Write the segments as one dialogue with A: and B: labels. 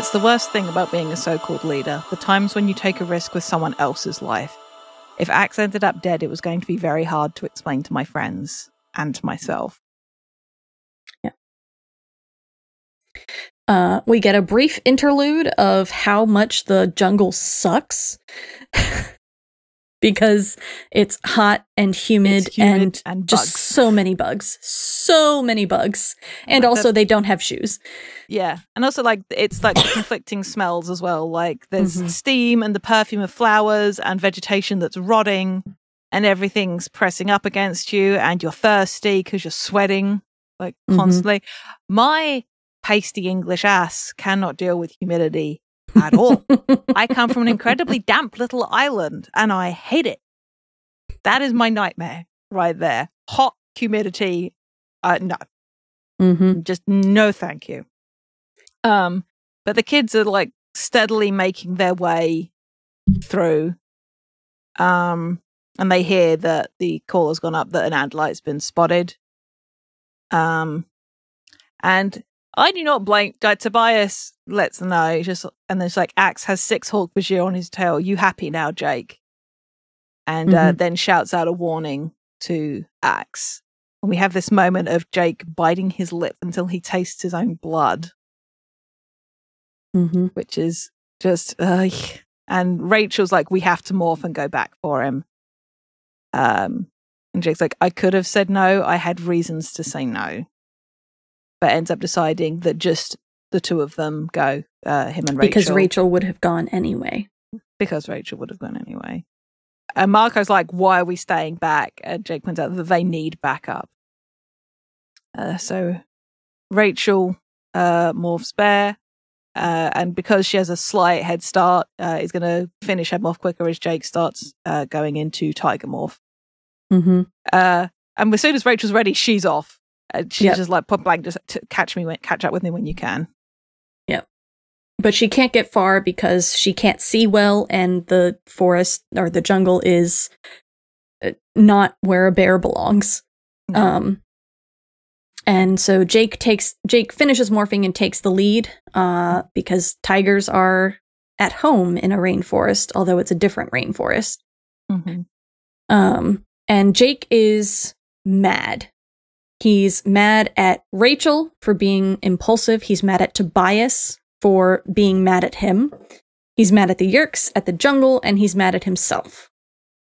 A: It's the worst thing about being a so called leader the times when you take a risk with someone else's life. If Ax ended up dead, it was going to be very hard to explain to my friends and to myself.
B: Uh, we get a brief interlude of how much the jungle sucks because it's hot and humid,
A: humid
B: and,
A: and
B: just so many bugs. So many bugs. And
A: Like
B: also, they don't have shoes.
A: Yeah. And also, like, it's like conflicting smells as well. Like, there's
B: Mhm.
A: steam and the perfume of flowers and vegetation that's rotting, and everything's pressing up against you, and you're thirsty because you're sweating, like,
B: Mhm.
A: constantly. My pasty English ass cannot deal with humidity at all. I come from an incredibly damp little island and I hate it. That is my nightmare right there. Hot humidity. Uh, no,
B: Mm-hmm.
A: just no thank you. Um, but the kids are like steadily making their way through. Um, and they hear that the call has gone up that an Andalite's been spotted. Um, and I do not blame like, Tobias lets them know just and there's like Ax has six Hork-Bajir on his tail. You happy now, Jake? And uh,
B: Mhm.
A: then shouts out a warning to Ax. And we have this moment of Jake biting his lip until he tastes his own blood,
B: hmm
A: which is just uh, and Rachel's like, we have to morph and go back for him. Um and Jake's like, I could have said no, I had reasons to say no. But ends up deciding that just the two of them go, uh, him and Rachel.
B: Because Rachel would have gone anyway.
A: because Rachel would have gone anyway. And Marco's like, why are we staying back? And Jake points out that they need backup. Uh, so Rachel uh, morphs bear. Uh, and because she has a slight head start, uh, is going to finish her morph quicker as Jake starts uh, going into tiger morph.
B: hmm
A: Uh, and as soon as Rachel's ready, she's off. And she's
B: Yep.
A: just like, put blank, just catch me, when, catch up with me when you can. Yep.
B: But she can't get far because she can't see well, and the forest or the jungle is uh, not where a bear belongs.
A: No.
B: Um, and so Jake takes Jake finishes morphing and takes the lead uh, because tigers are at home in a rainforest, although it's a different rainforest.
A: Mhm.
B: Um, and Jake is mad. He's mad at Rachel for being impulsive. He's mad at Tobias for being mad at him. He's mad at the Yeerks, at the jungle, and he's mad at himself.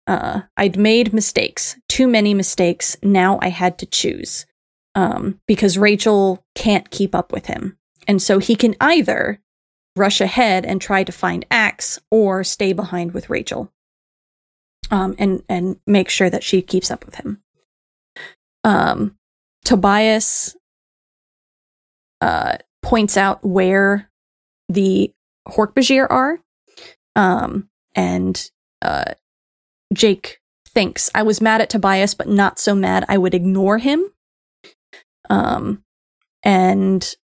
B: Uh, I'd made mistakes, too many mistakes. Now I had to choose um, because Rachel can't keep up with him. And so he can either rush ahead and try to find Ax or stay behind with Rachel um, and, and make sure that she keeps up with him. Um, Tobias uh, points out where the Hork-Bajir are. Um, and uh, Jake thinks, I was mad at Tobias, but not so mad I would ignore him. Um, and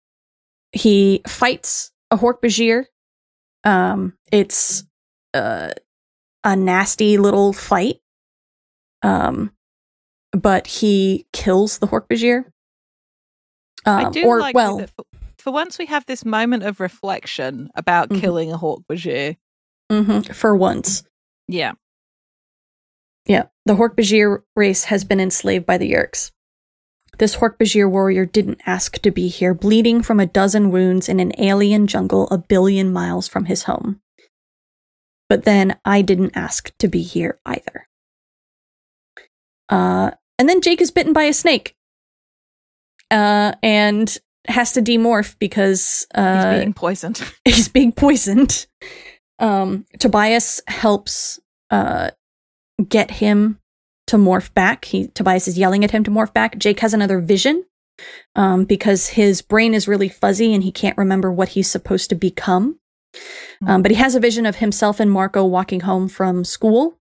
B: he fights a Hork-Bajir. Um, it's uh, a nasty little fight. Um, but he kills the Hork-Bajir. Um,
A: I do
B: or,
A: like
B: well,
A: for, for once we have this moment of reflection about
B: Mhm.
A: killing a Hork-Bajir.
B: mhm, for once.
A: Yeah.
B: Yeah, the Hork-Bajir race has been enslaved by the Yeerks. This Hork-Bajir warrior didn't ask to be here, bleeding from a dozen wounds in an alien jungle a billion miles from his home. But then I didn't ask to be here either. Uh, and then Jake is bitten by a snake. Uh, and has to demorph because uh,
A: He's being poisoned.
B: he's being poisoned. Um, Tobias helps uh, get him to morph back. He Tobias is yelling at him to morph back. Jake has another vision um, because his brain is really fuzzy and he can't remember what he's supposed to become. Um, but he has a vision of himself and Marco walking home from school,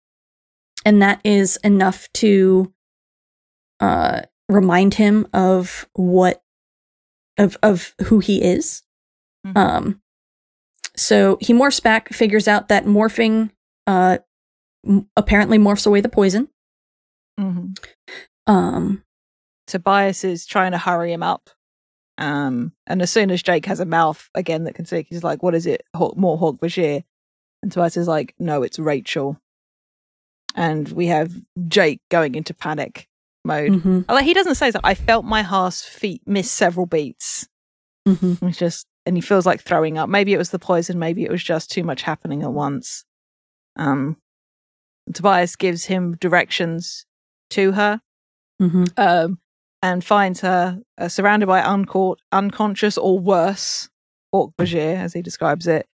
B: and that is enough to uh, remind him of what of of who he is.
A: Mhm.
B: Um, so he morphs back, figures out that morphing uh, m- apparently morphs away the poison.
A: Mhm.
B: Um,
A: Tobias is trying to hurry him up. Um, and as soon as Jake has a mouth again that can speak, he's like, "What is it? Hawk, more Hork-Bajir?" And Tobias is like, "No, it's Rachel." And we have Jake going into panic mode.
B: Mm-hmm.
A: Like he doesn't say that. I felt my heart's feet miss several beats.
B: Mm-hmm.
A: It's just, and he feels like throwing up. Maybe it was the poison. Maybe it was just too much happening at once. Um, Tobias gives him directions to her,
B: Mm-hmm.
A: um, and finds her uh, surrounded by uncaught, unconscious or worse Bajir, as he describes it.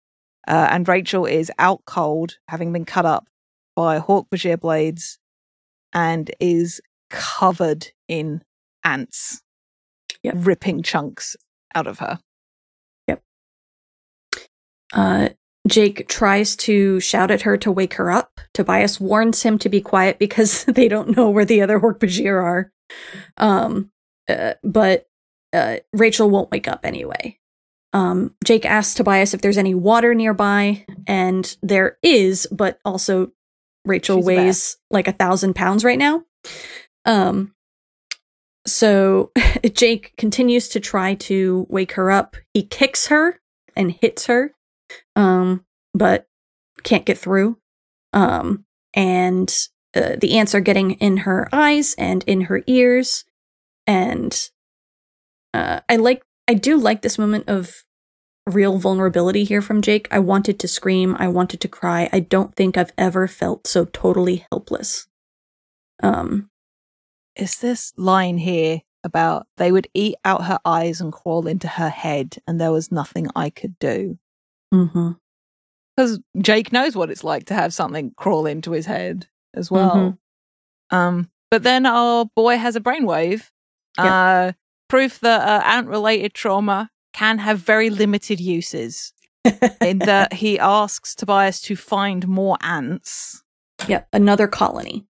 A: Uh, and Rachel is out cold, having been cut up by Hork-Bajir blades, and is covered in ants,
B: Yep.
A: ripping chunks out of her.
B: Uh, Jake tries to shout at her to wake her up. Tobias warns him to be quiet because they don't know where the other Hork-Bajir are. Um, uh, but uh, Rachel won't wake up anyway. Um, Jake asks Tobias if there's any water nearby, and there is, but also Rachel
A: She's
B: weighs like a thousand pounds right now. Um, so Jake continues to try to wake her up. He kicks her and hits her, um, but can't get through. Um, and uh, the ants are getting in her eyes and in her ears. And uh, I like, I do like this moment of real vulnerability here from Jake. I wanted to scream. I wanted to cry. I don't think I've ever felt so totally helpless. Um,
A: Is this line here about they would eat out her eyes and crawl into her head, and there was nothing I could do?
B: mhm.
A: because Jake knows what it's like to have something crawl into his head as well. Um, but then our boy has a brainwave. Uh, proof that uh, ant-related trauma can have very limited uses. in that he asks Tobias to find more ants,
B: Yep, another colony.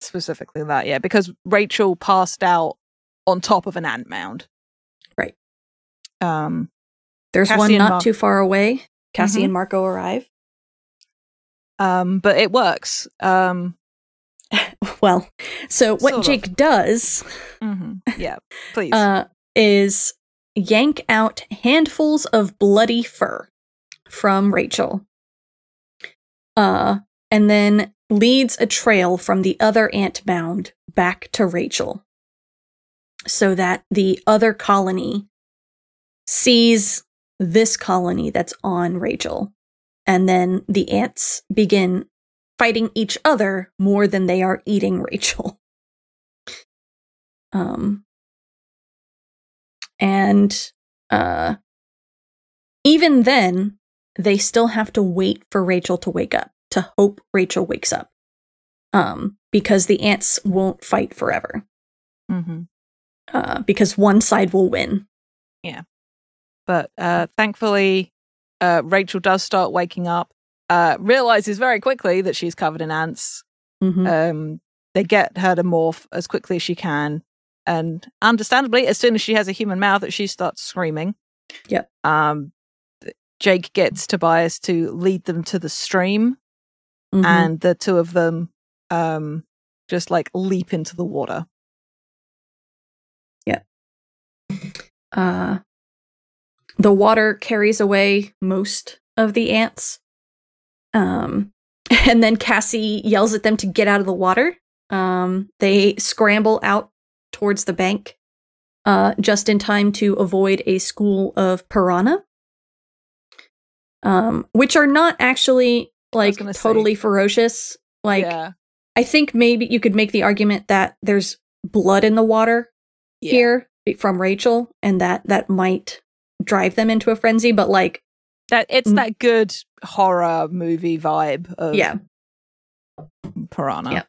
A: specifically that, yeah, because Rachel passed out on top of an ant mound.
B: Right.
A: Um,
B: There's
A: Cassie
B: one not
A: Mar-
B: too far away. Cassie
A: Mhm.
B: and Marco arrive.
A: um, but it works. Um,
B: Well, so what
A: Sort of.
B: Jake does
A: mhm, yeah, please.
B: uh, is yank out handfuls of bloody fur from Rachel, uh, and then leads a trail from the other ant mound back to Rachel, so that the other colony sees this colony that's on Rachel, and then the ants begin fighting each other more than they are eating Rachel. Um, and uh, even then, they still have to wait for Rachel to wake up to hope Rachel wakes up. Um, because the ants won't fight forever.
A: hmm
B: Uh, because one side will win. Yeah.
A: But uh, thankfully, uh, Rachel does start waking up, uh, realizes very quickly that she's covered in ants.
B: Mhm.
A: Um, they get her to morph as quickly as she can. And understandably, as soon as she has a human mouth, that she starts screaming.
B: Yep.
A: Um, Jake gets Tobias to lead them to the stream,
B: Mhm.
A: and the two of them um, just like leap into the water. Yeah.
B: Uh, the water carries away most of the ants. Um, and then Cassie yells at them to get out of the water. Um, they scramble out towards the bank uh, just in time to avoid a school of piranha, um, which are not actually like
A: gonna say.
B: totally ferocious. Like,
A: yeah.
B: I think maybe you could make the argument that there's blood in the water
A: Yeah.
B: here from Rachel, and that that might drive them into a frenzy. But like,
A: That it's
B: Mm.
A: that good horror movie vibe of
B: yeah,
A: piranha.
B: Yeah.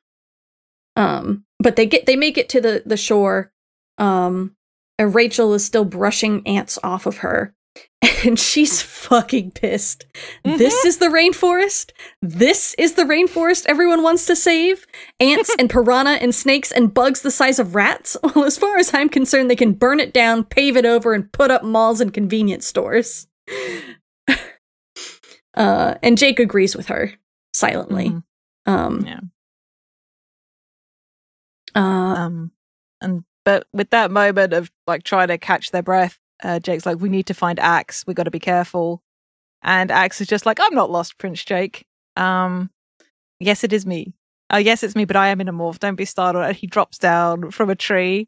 B: um, but they get they make it to the the shore, um, and Rachel is still brushing ants off of her, and she's fucking pissed. This is the rainforest. This is the rainforest everyone wants to save. Ants and piranha and snakes and bugs the size of rats. Well, as far as I'm concerned, they can burn it down, pave it over, and put up malls and convenience stores. uh, and Jake agrees with her silently.
A: Mhm.
B: Um,
A: Yeah.
B: Uh,
A: Um, and but with that moment of like trying to catch their breath, uh, Jake's like, "We need to find Ax. We got to be careful." And Ax is just like, "I'm not lost, Prince Jake. Um, yes, it is me. Oh, yes, it's me, but I am in a morph. Don't be startled." And he drops down from a tree,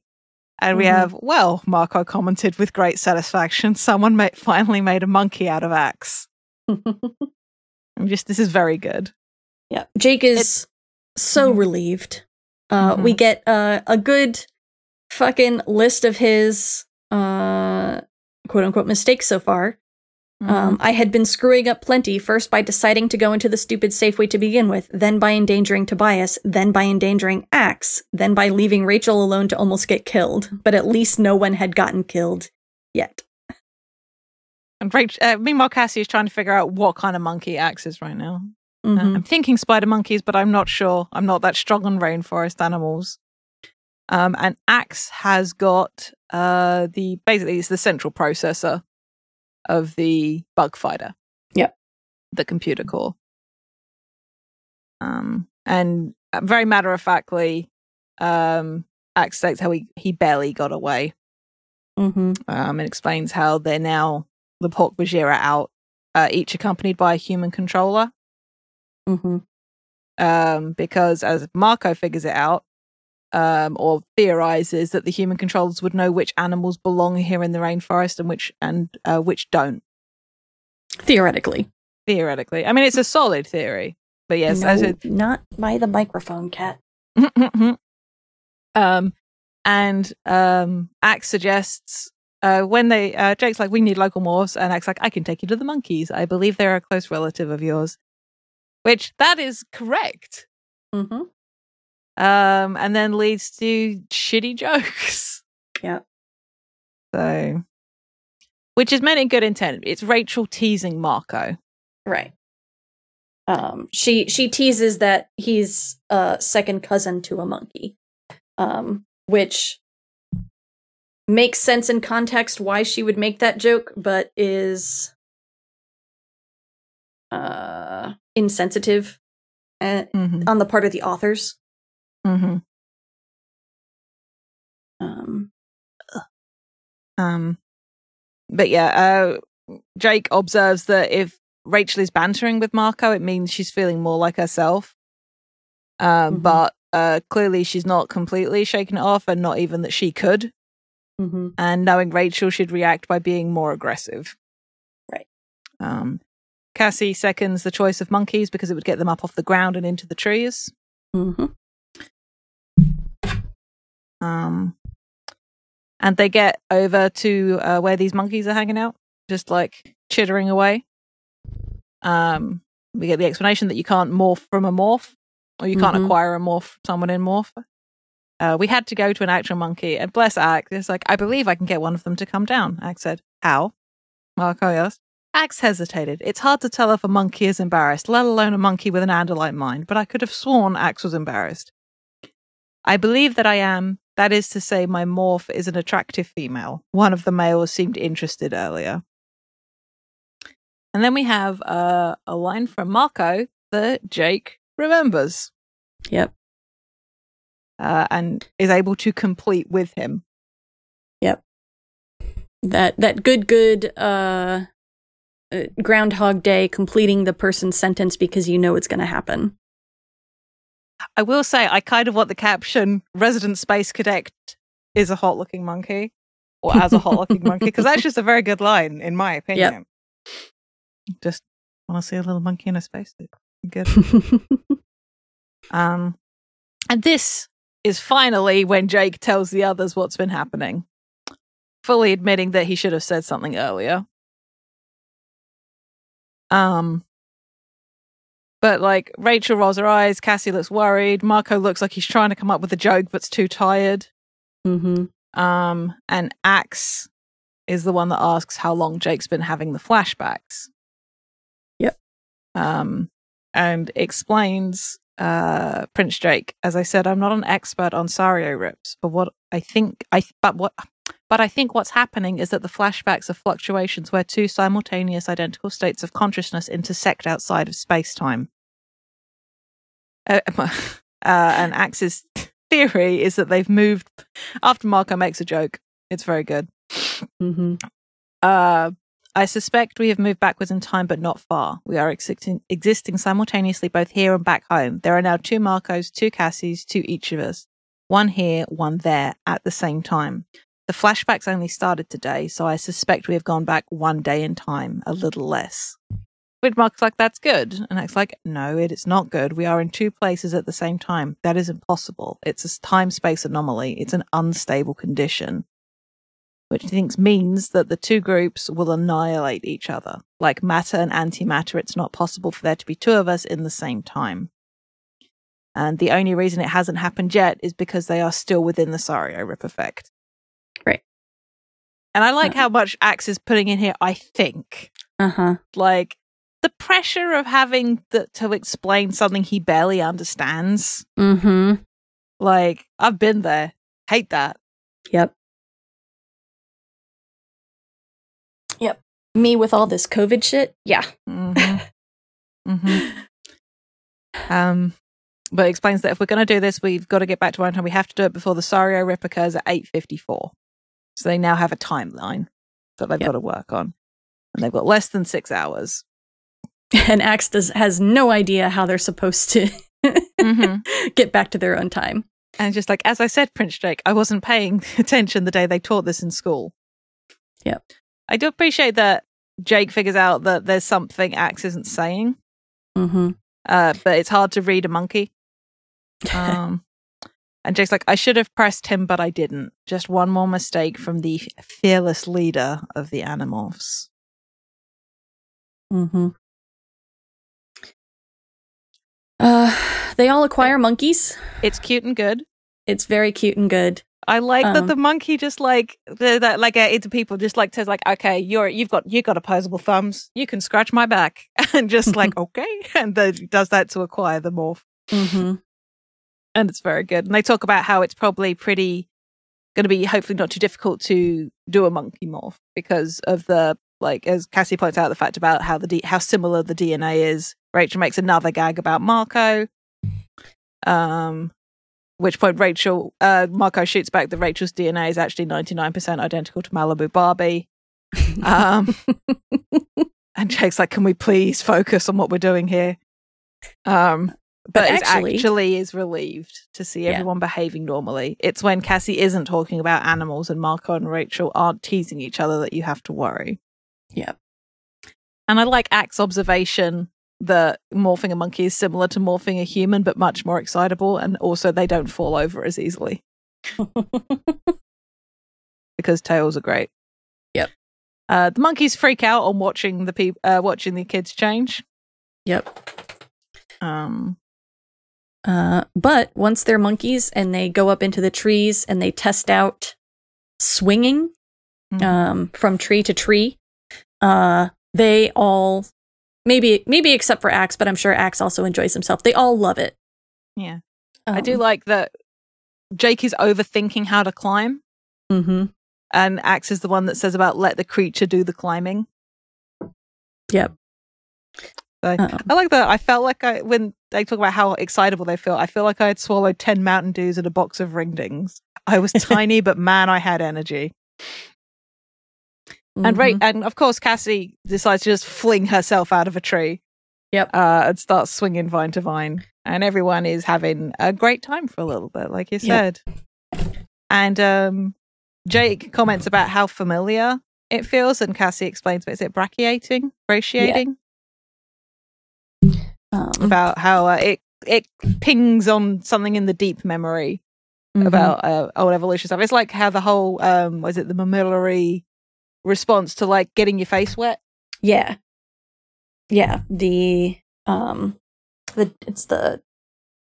A: and we
B: Mhm.
A: have, well, Marco commented with great satisfaction, someone finally made a monkey out of Ax. I'm just, this is very good.
B: Yeah, Jake is so
A: Mhm.
B: relieved. Uh, We get uh, a good fucking list of his uh, quote unquote mistakes so far.
A: Mm-hmm.
B: Um, I had been screwing up plenty, first by deciding to go into the stupid Safeway to begin with, then by endangering Tobias, then by endangering Ax, then by leaving Rachel alone to almost get killed. But at least no one had gotten killed yet.
A: and Rach- uh, meanwhile, Cassie is trying to figure out what kind of monkey Ax is right now. Uh,
B: Mhm.
A: I'm thinking spider monkeys, but I'm not sure. I'm not that strong on rainforest animals. Um, and Ax has got uh, the basically it's the central processor of the bug fighter.
B: Yep.
A: The computer core. Um, and uh, very matter of factly, um, Ax states how he, he barely got away.
B: Mhm.
A: Um, and explains how they're now the Pork Bajira out, uh, each accompanied by a human controller
B: Mhm.
A: um, because as Marco figures it out, um, or theorizes that the human controllers would know which animals belong here in the rainforest and which and uh, which don't.
B: Theoretically.
A: Theoretically, I mean it's a solid theory, but yes,
B: No, not by the microphone, cat.
A: um, and um, Ax suggests uh, when they uh, Jake's like, "We need local morphs," and Ax like, "I can take you to the monkeys. I believe they're a close relative of yours," which that is correct.
B: Mm-hmm.
A: um, and then leads to shitty jokes.
B: Yeah.
A: So, which is meant in good intent. It's Rachel teasing Marco.
B: Right. Um, she she teases that he's a second cousin to a monkey, um, which makes sense in context why she would make that joke, but is uh, insensitive uh,
A: Mm-hmm.
B: on the part of the authors.
A: Mm-hmm.
B: Um,
A: Um, but yeah, uh, Jake observes that if Rachel is bantering with Marco, it means she's feeling more like herself. Um,
B: Mhm.
A: but uh, clearly she's not completely shaken it off, and not even that she could.
B: mhm.
A: and knowing Rachel should react by being more aggressive.
B: Right.
A: Um, Cassie seconds the choice of monkeys because it would get them up off the ground and into the trees.
B: Mhm.
A: Um, and they get over to uh, where these monkeys are hanging out, just like chittering away. Um, we get the explanation that you can't morph from a morph, or you can't
B: Mhm.
A: acquire a morph from someone in morph. Uh, we had to go to an actual monkey, and bless Ax, it's like, I believe I can get one of them to come down. Ax said, How? Marco asked. Ax hesitated. It's hard to tell if a monkey is embarrassed, let alone a monkey with an Andalite mind, but I could have sworn Ax was embarrassed. I believe that I am. That is to say, my morph is an attractive female. One of the males seemed interested earlier. And then we have uh, a line from Marco that Jake remembers
B: Yep.
A: uh, and is able to complete with him. Yep.
B: That that good good uh, uh Groundhog Day completing the person's sentence because you know it's going to happen.
A: I will say, I kind of want the caption Resident Space Cadet is a hot looking monkey, or as a hot looking monkey, because that's just a very good line, in my opinion. Just want to see a little monkey in a spacesuit. Good. Um, and this is finally when Jake tells the others what's been happening, fully admitting that he should have said something earlier. Um, but like Rachel rolls her eyes, Cassie looks worried, Marco looks like he's trying to come up with a joke but's too tired.
B: mm-hmm.
A: Um, and Ax is the one that asks how long Jake's been having the flashbacks.
B: Yep.
A: Um, and explains uh Prince Jake, as I said, I'm not an expert on Sario rips, but what I think I but what but I think what's happening is that the flashbacks are fluctuations where two simultaneous identical states of consciousness intersect outside of space time. Uh, uh, and Ax's theory is that they've moved after Marco makes a joke. It's very good.
B: Mm-hmm.
A: Uh, I suspect we have moved backwards in time, but not far. We are existing, existing simultaneously both here and back home. There are now two Marcos, two Cassies, two each of us. One here, one there at the same time. The flashbacks only started today, so I suspect we have gone back one day in time, a little less. Which Mark's like, that's good. And it's like, no, it is not good. We are in two places at the same time. That is impossible. It's a time space anomaly. It's an unstable condition, which thinks means that the two groups will annihilate each other. Like matter and antimatter, it's not possible for there to be two of us in the same time. And the only reason it hasn't happened yet is because they are still within the Sario Rip effect.
B: Right.
A: And I like
B: Uh-huh.
A: how much Ax is putting in here, I think.
B: Uh huh.
A: Like the pressure of having the, to explain something he barely understands.
B: Mm hmm.
A: Like, I've been there. Hate that.
B: Yep. Yep. Me with all this COVID shit. Yeah.
A: hmm hmm Um, but it explains that if we're going to do this, we've got to get back to one time. We have to do it before the Sario Rip occurs at 8.54. So they now have a timeline that they've
B: Yep.
A: got to work on. And they've got less than six hours.
B: And Ax does has no idea how they're supposed to
A: Mhm.
B: get back to their own time.
A: And just like, as I said, Prince Jake, I wasn't paying attention the day they taught this in school.
B: Yep.
A: I do appreciate that Jake figures out that there's something Ax isn't saying,
B: Mm-hmm.
A: uh, but it's hard to read a monkey. Um, and Jake's like, I should have pressed him, but I didn't. Just one more mistake from the fearless leader of the Animorphs.
B: Mm-hmm. Uh, they all acquire monkeys.
A: It's cute and good.
B: It's very cute and good.
A: I like that
B: Um,
A: the monkey just like the, that like uh, into people just like says like okay you're you've got you've got opposable thumbs you can scratch my back and just like okay and then does that to acquire the morph
B: Mm-hmm.
A: And it's very good. And they talk about how it's probably pretty going to be hopefully not too difficult to do a monkey morph because of the like as Cassie points out the fact about how the D- how similar the DNA is. Rachel makes another gag about Marco um which point Rachel uh Marco shoots back that Rachel's DNA is actually 99% identical to Malibu Barbie. Um and Jake's like can we please focus on what we're doing here? Um but,
B: But actually-
A: actually is relieved to see
B: Yeah.
A: everyone behaving normally. It's when Cassie isn't talking about animals and Marco and Rachel aren't teasing each other that you have to worry.
B: Yep.
A: And I like Ax observation that morphing a monkey is similar to morphing a human, but much more excitable, and also they don't fall over as easily because tails are great.
B: Yep.
A: Uh, the monkeys freak out on watching the peop- uh, watching the kids change.
B: yep.
A: Um,
B: Uh, but once they're monkeys and they go up into the trees and they test out swinging
A: mhm.
B: um, from tree to tree, uh, they all maybe maybe except for Ax, but I'm sure Ax also enjoys himself. They all love it.
A: yeah. I
B: Um,
A: do like that Jake is overthinking how to climb,
B: Mm-hmm.
A: and Ax is the one that says about let the creature do the climbing.
B: Yep.
A: So
B: Um,
A: I like that. I felt like I when they talk about how excitable they feel, I feel like I had swallowed ten Mountain Dews and a box of ringdings. I was tiny, but man, I had energy. And
B: mhm.
A: right, and of course, Cassie decides to just fling herself out of a tree.
B: Yep.
A: Uh, and starts swinging vine to vine, and everyone is having a great time for a little bit, like you said.
B: Yep.
A: And um, Jake comments about how familiar it feels, and Cassie explains, but "Is it brachiating, brachiating?"
B: Um,
A: About how uh, it it pings on something in the deep memory
B: mhm.
A: about uh, old evolution stuff. It's like how the whole um, was it the mammillary response to like getting your face wet.
B: yeah, yeah. The um, the it's the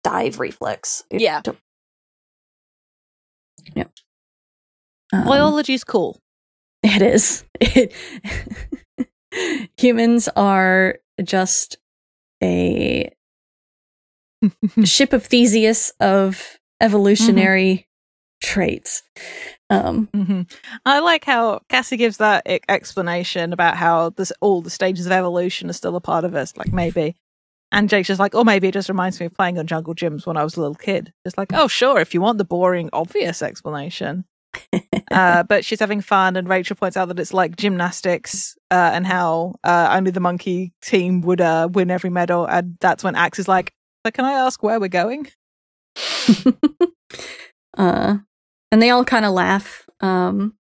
B: dive reflex. It
A: Yeah.
B: Yep. Um,
A: Biology's cool.
B: It is. It, humans are just a ship of Theseus of evolutionary traits. Um,
A: hmm I like how Cassie gives that e- explanation about how this all the stages of evolution are still a part of us. Like maybe, and Jake's just like, oh, maybe it just reminds me of playing on jungle gyms when I was a little kid. Just like, oh, sure, if you want the boring, obvious explanation. uh, but she's having fun, and Rachel points out that it's like gymnastics uh, and how uh, only the monkey team would uh, win every medal. And that's when Ax is like, "But can I ask where we're going?"
B: uh, and they all kind of laugh, um,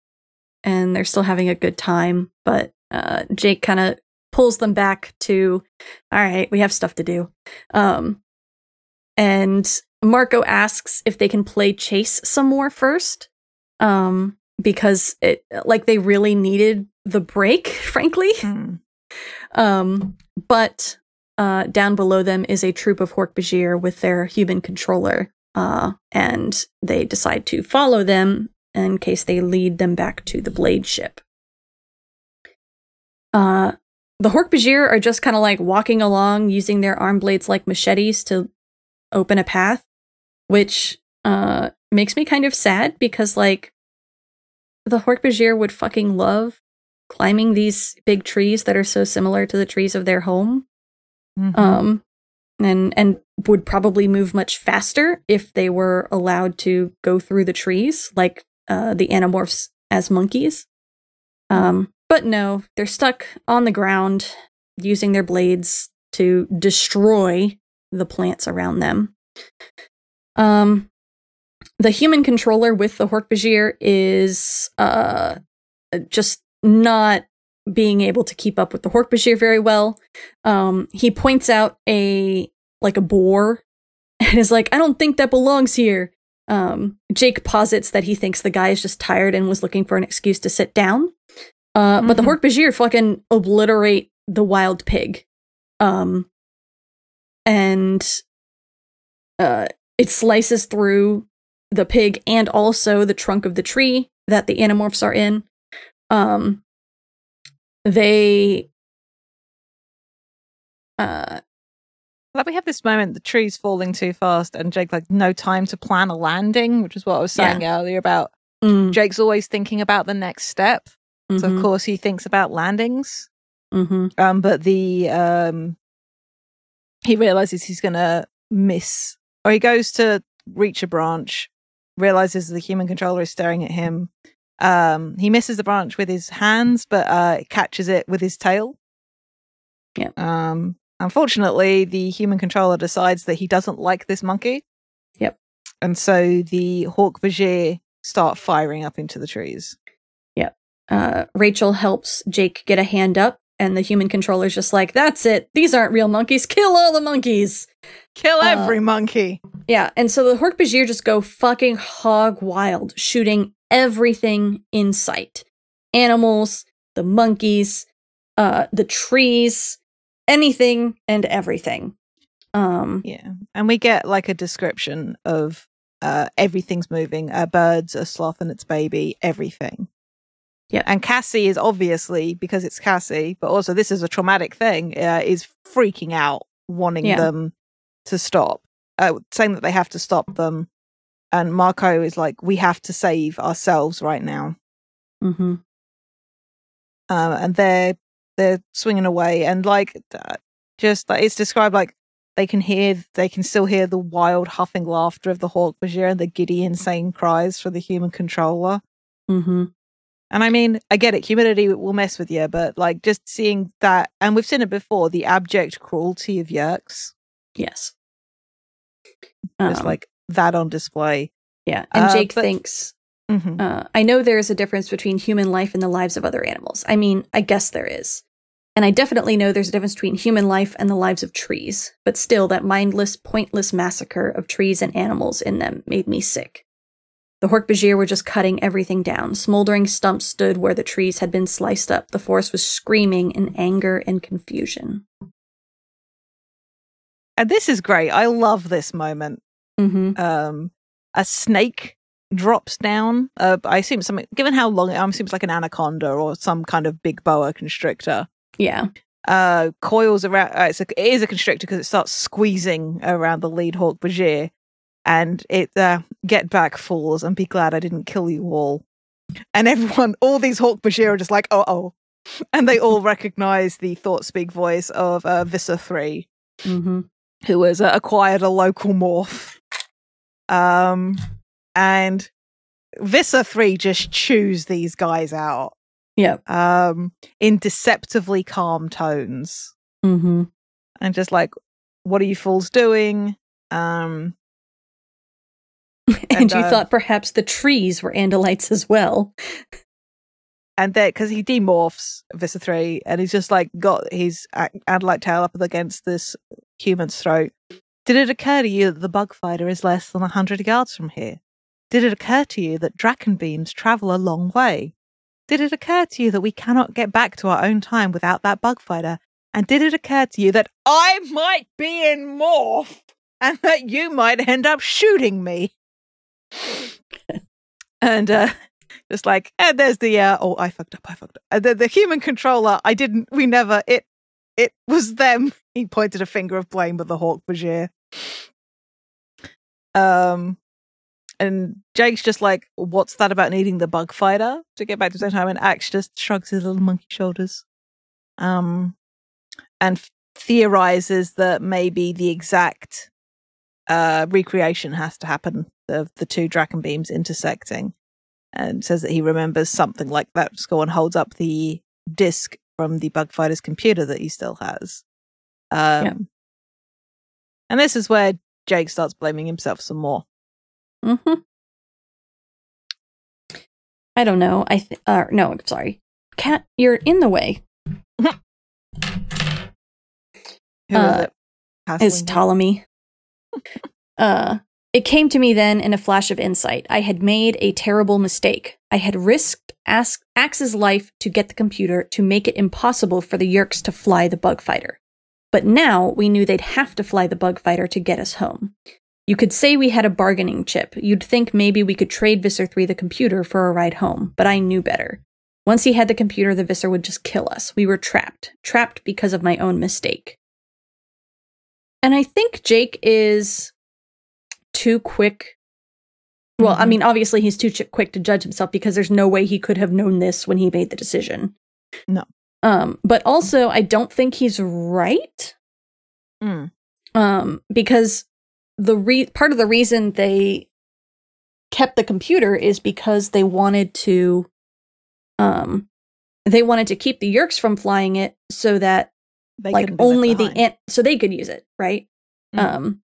B: and they're still having a good time. But uh, Jake kind of pulls them back to, "All right, we have stuff to do." Um, and Marco asks if they can play chase some more first, um, because it like they really needed the break, frankly.
A: Hmm.
B: Um, but uh, down below them is a troop of Hork-Bajir with their human controller, uh, and they decide to follow them in case they lead them back to the blade ship. Uh, the Hork-Bajir are just kind of like walking along using their arm blades like machetes to open a path, which uh, makes me kind of sad because, like, the Hork-Bajir would fucking love climbing these big trees that are so similar to the trees of their home.
A: Mhm.
B: Um, and and would probably move much faster if they were allowed to go through the trees like uh, the animorphs as monkeys. Um, but no, they're stuck on the ground using their blades to destroy the plants around them. Um, the human controller with the Hork-Bajir is uh, just not being able to keep up with the Hork-Bajir very well. Um, he points out a like a boar and is like, "I don't think that belongs here." Um, Jake posits that he thinks the guy is just tired and was looking for an excuse to sit down. Uh, But the
A: Mhm.
B: Hork-Bajir fucking obliterate the wild pig, um, and uh, it slices through the pig and also the trunk of the tree that the animorphs are in. Um, they uh
A: Like we have this moment, the tree's falling too fast, and Jake like no time to plan a landing, which is what I was saying earlier about
B: mm,
A: Jake's always thinking about the next step. So
B: mhm,
A: of course he thinks about landings.
B: mhm.
A: Um, but the um, he realizes he's gonna miss, or he goes to reach a branch, realizes the human controller is staring at him. Um, he misses the branch with his hands, but uh, catches it with his tail.
B: Yeah.
A: Um, unfortunately, the human controller decides that he doesn't like this monkey.
B: Yep.
A: And so the Hork-Bajir start firing up into the trees.
B: uh, Rachel helps Jake get a hand up, and the human controller's just like, "That's it. These aren't real monkeys. Kill all the monkeys."
A: Kill
B: Uh,
A: every monkey.
B: Yeah, and so the Hork-Bajir just go fucking hog wild, shooting everything in sight: animals, the monkeys, uh, the trees, anything and everything. Um,
A: Yeah. And we get like a description of uh, everything's moving a birds, a sloth and its baby, everything.
B: Yeah.
A: And Cassie is obviously, because it's Cassie, but also this is a traumatic thing, uh, is freaking out, wanting
B: Yeah.
A: them to stop, uh, saying that they have to stop them. And Marco is like, we have to save ourselves right now.
B: Mm-hmm.
A: um, and they're they're swinging away, and like uh, just like it's described like they can hear they can still hear the wild huffing laughter of the Hork-Bajir and the giddy insane cries for the human controller.
B: Mm-hmm.
A: And I mean, I get it, humidity will mess with you, but like just seeing that, and we've seen it before, the abject cruelty of Yeerks,
B: Yes.
A: just
B: Um,
A: like that on display.
B: yeah, and
A: uh,
B: Jake
A: but-
B: thinks
A: Mhm.
B: Uh, I know there is a difference between human life and the lives of other animals. I mean, I guess there is. And I definitely know there's a difference between human life and the lives of trees. But still, that mindless, pointless massacre of trees and animals in them made me sick. The Hork-Bajir were just cutting everything down. Smoldering stumps stood where the trees had been sliced up. The forest was screaming in anger and confusion.
A: And this is great. I love this moment.
B: Mm-hmm.
A: um, a snake drops down. Uh, I assume something. Given how long, I assume it's like an anaconda or some kind of big boa constrictor.
B: Yeah.
A: Uh, coils around. Uh, it's a, it is a constrictor because it starts squeezing around the lead Hork-Bajir, and it uh, get back falls and be glad I didn't kill you all. And everyone, all these Hork-Bajir are just like, oh oh, and they all recognize the thought speak voice of uh, Visser three
B: Mm-hmm.
A: who has uh, acquired a local morph. Um, and Visser 3 just chews these guys out
B: Yeah.
A: um, in deceptively calm tones.
B: Mm-hmm.
A: And just like, what are you fools doing? Um,
B: And,
A: And,
B: you
A: uh,
B: thought perhaps the trees were Andalites as well.
A: and then, because he demorphs Visser 3, and he's just like got his Andalite tail up against this human's throat. Did it occur to you that the bug fighter is less than a 100 yards from here? Did it occur to you that Dracon beams travel a long way? Did it occur to you that we cannot get back to our own time without that bug fighter? And did it occur to you that I might be in morph and that you might end up shooting me? And uh just like, and there's the uh oh I fucked up, I fucked up. The, the human controller, I didn't we never it it was them. He pointed a finger of blame at the Hork-Bajir. Um and Jake's just like, what's that about needing the bug fighter to get back to the time? And Ax just shrugs his little monkey shoulders. Um and theorizes that maybe the exact uh recreation has to happen of the two Dracon beams intersecting. And says that he remembers something like that. Go and holds up the disc from the bug fighter's computer that he still has. Um
B: Yeah.
A: and this is where Jake starts blaming himself some more.
B: Mm-hmm. I don't know. I th- uh, no, I'm sorry. Cat, you're in the way.
A: Who is
B: Uh,
A: it? Hassling
B: Is
A: him?
B: Ptolemy. Uh, it came to me then in a flash of insight. I had made a terrible mistake. I had risked Ax- Ax's life to get the computer to make it impossible for the Yeerks to fly the bug fighter. But now we knew they'd have to fly the bug fighter to get us home. You could say we had a bargaining chip. You'd think maybe we could trade Visser 3 the computer for a ride home, but I knew better. Once he had the computer, the Visser would just kill us. We were trapped. Trapped because of my own mistake. And I think Jake is too quick. Well, I
A: Mhm.
B: mean, obviously he's too ch- quick to judge himself because there's no way he could have known this when he made the decision.
A: No.
B: Um, but also I don't think he's right.
A: Mm.
B: Um, because the re- part of the reason they kept the computer is because they wanted to um they wanted to keep the Yeerks from flying it so that
A: They
B: like
A: couldn't be left
B: only the ant so they could use it right
A: Mm.
B: um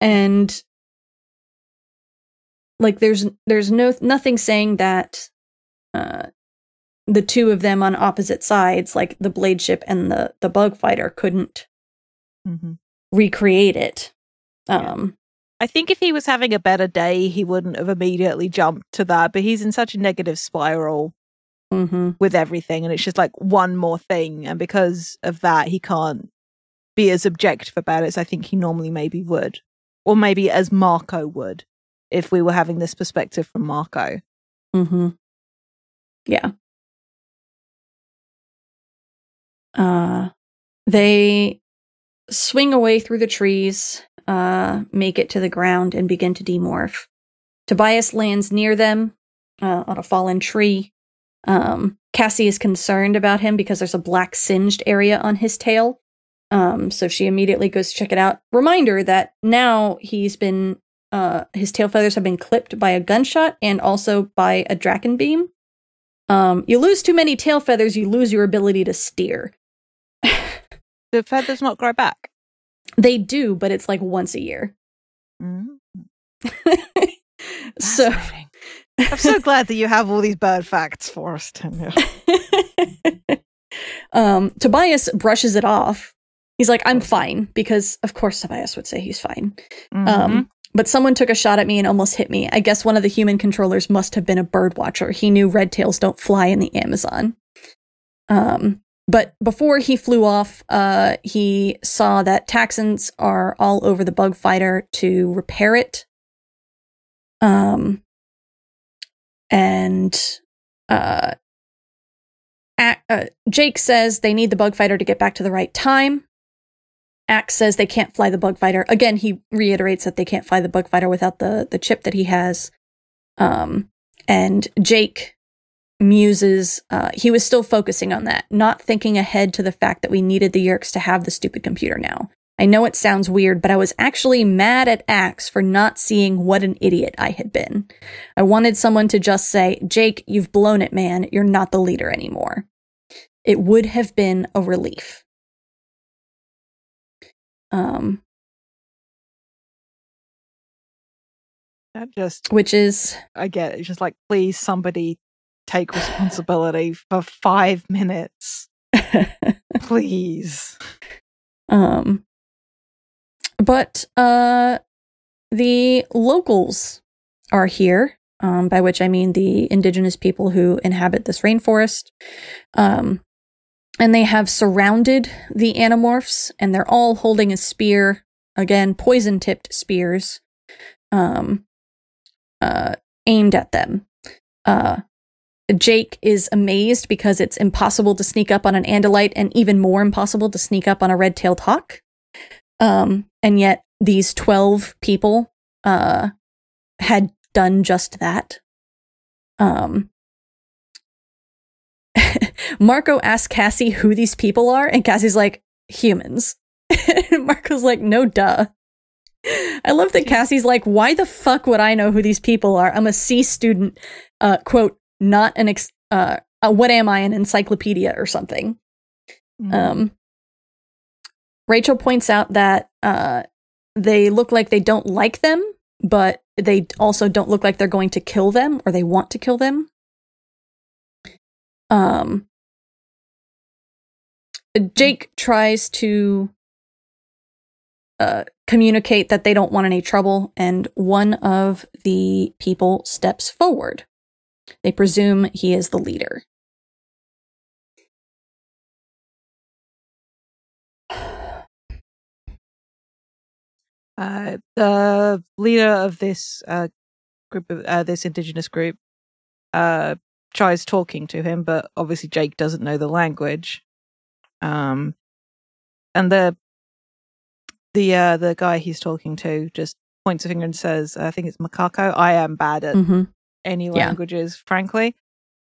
B: and like there's there's no nothing saying that uh the two of them on opposite sides like the blade ship and the the bug fighter couldn't
A: Mhm.
B: recreate it
A: Yeah.
B: um
A: I think if he was having a better day, he wouldn't have immediately jumped to that. But he's in such a negative spiral
B: mhm.
A: with everything, and it's just like one more thing. And because of that, he can't be as objective about it as I think he normally maybe would, or maybe as Marco would, if we were having this perspective from Marco.
B: Mm-hmm. Yeah. Uh, they swing away through the trees, uh, make it to the ground, and begin to demorph. Tobias lands near them uh, on a fallen tree. Um, Cassie is concerned about him because there's a black singed area on his tail. Um, so she immediately goes to check it out. Reminder that now he's been uh, his tail feathers have been clipped by a gunshot and also by a Dracon beam. Um, you lose too many tail feathers, you lose your ability to steer.
A: the feathers not grow back?
B: They do, but it's like once a year.
A: Mm.
B: so.
A: I'm so glad that you have all these bird facts for us, Tanya.
B: um, Tobias brushes it off. He's like, I'm fine, because of course Tobias would say he's fine.
A: Mhm.
B: Um, but someone took a shot at me and almost hit me. I guess one of the human controllers must have been a bird watcher. He knew red tails don't fly in the Amazon. Um, but before he flew off, uh, he saw that Taxxons are all over the bug fighter to repair it. Um, and uh, A- uh, Jake says they need the bug fighter to get back to the right time. Ax says they can't fly the bug fighter. Again, he reiterates that they can't fly the bug fighter without the the chip that he has. Um, and Jake muses. Uh, he was still focusing on that, not thinking ahead to the fact that we needed the Yeerks to have the stupid computer now. I know it sounds weird, but I was actually mad at Ax for not seeing what an idiot I had been. I wanted someone to just say, Jake, you've blown it, man. You're not the leader anymore. It would have been a relief. Um,
A: That just,
B: which is
A: I get it. It's just like, please, somebody take responsibility for five minutes. Please.
B: um but uh the locals are here um by which i mean the indigenous people who inhabit this rainforest um and they have surrounded the animorphs and they're all holding a spear again poison tipped spears um uh aimed at them uh Jake is amazed because it's impossible to sneak up on an Andalite and even more impossible to sneak up on a red-tailed hawk. Um, and yet these 12 people uh, had done just that. Um, Marco asks Cassie who these people are, and Cassie's like, humans. Marco's like, no duh. I love that Cassie's like, why the fuck would I know who these people are? I'm a C student, uh, quote, not an ex- uh, uh, what am I an encyclopedia or something.
A: Mm.
B: Um, Rachel points out that uh, they look like they don't like them, but they also don't look like they're going to kill them or they want to kill them. Um, Jake tries to uh, communicate that they don't want any trouble, and one of the people steps forward. They presume he is the leader.
A: Uh, the leader of this uh, group of uh, this indigenous group uh, tries talking to him, but obviously Jake doesn't know the language. Um, and the the uh, the guy he's talking to just points a finger and says, "I think it's macaco." I am bad at
B: Mm-hmm.
A: any
B: Yeah.
A: languages, frankly.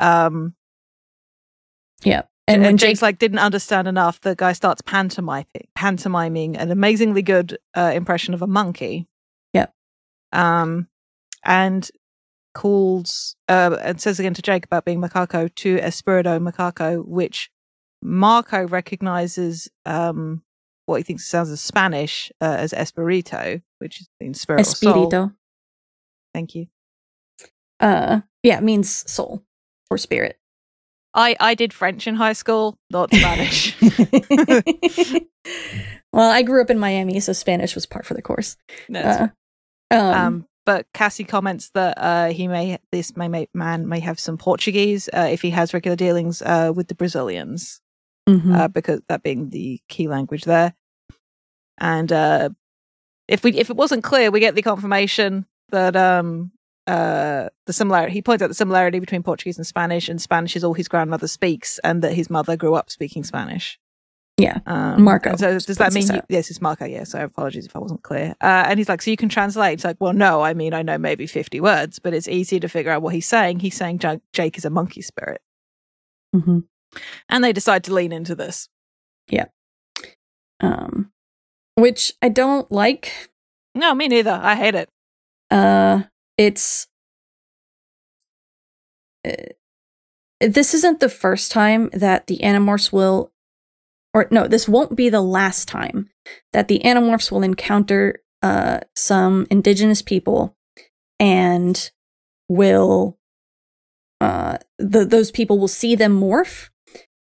A: Um,
B: Yeah. And
A: and
B: when
A: Jake's
B: Jake,
A: like didn't understand enough, the guy starts pantomiming, pantomiming an amazingly good uh, impression of a monkey.
B: Yep.
A: Um, and calls uh, and says again to Jake about being macaco to Espirito macaco, which Marco recognizes um what he thinks sounds as Spanish uh, as Espirito, which is in spirit or soul.
B: Espirito,
A: Thank you.
B: uh, yeah, it means soul or spirit.
A: I I did French in high school, not Spanish.
B: well, I grew up in Miami, so Spanish was part for the course.
A: No,
B: Uh, um,
A: Um, but Cassie comments that uh, he may this may, may man may have some Portuguese uh, if he has regular dealings uh, with the Brazilians,
B: mhm.
A: uh, because that being the key language there. And uh, if we if it wasn't clear, we get the confirmation that um uh the similarity he points out the similarity between Portuguese and Spanish, and Spanish is all his grandmother speaks, and that his mother grew up speaking Spanish.
B: Yeah.
A: Um,
B: Marco
A: So does that mean you, yes, it's Marco? Yeah. So apologies if I wasn't clear. Uh, and he's like, so you can translate. It's like, well, no. I mean, I know maybe fifty words, but it's easy to figure out what he's saying. He's saying Jake is a monkey spirit,
B: Mm-hmm.
A: and they decide to lean into this. Yeah.
B: Um, which I don't like.
A: No, me neither. I hate it.
B: Uh, it's uh, this isn't the first time that the Animorphs will, or no, this won't be the last time that the Animorphs will encounter uh some indigenous people and will uh the those people will see them morph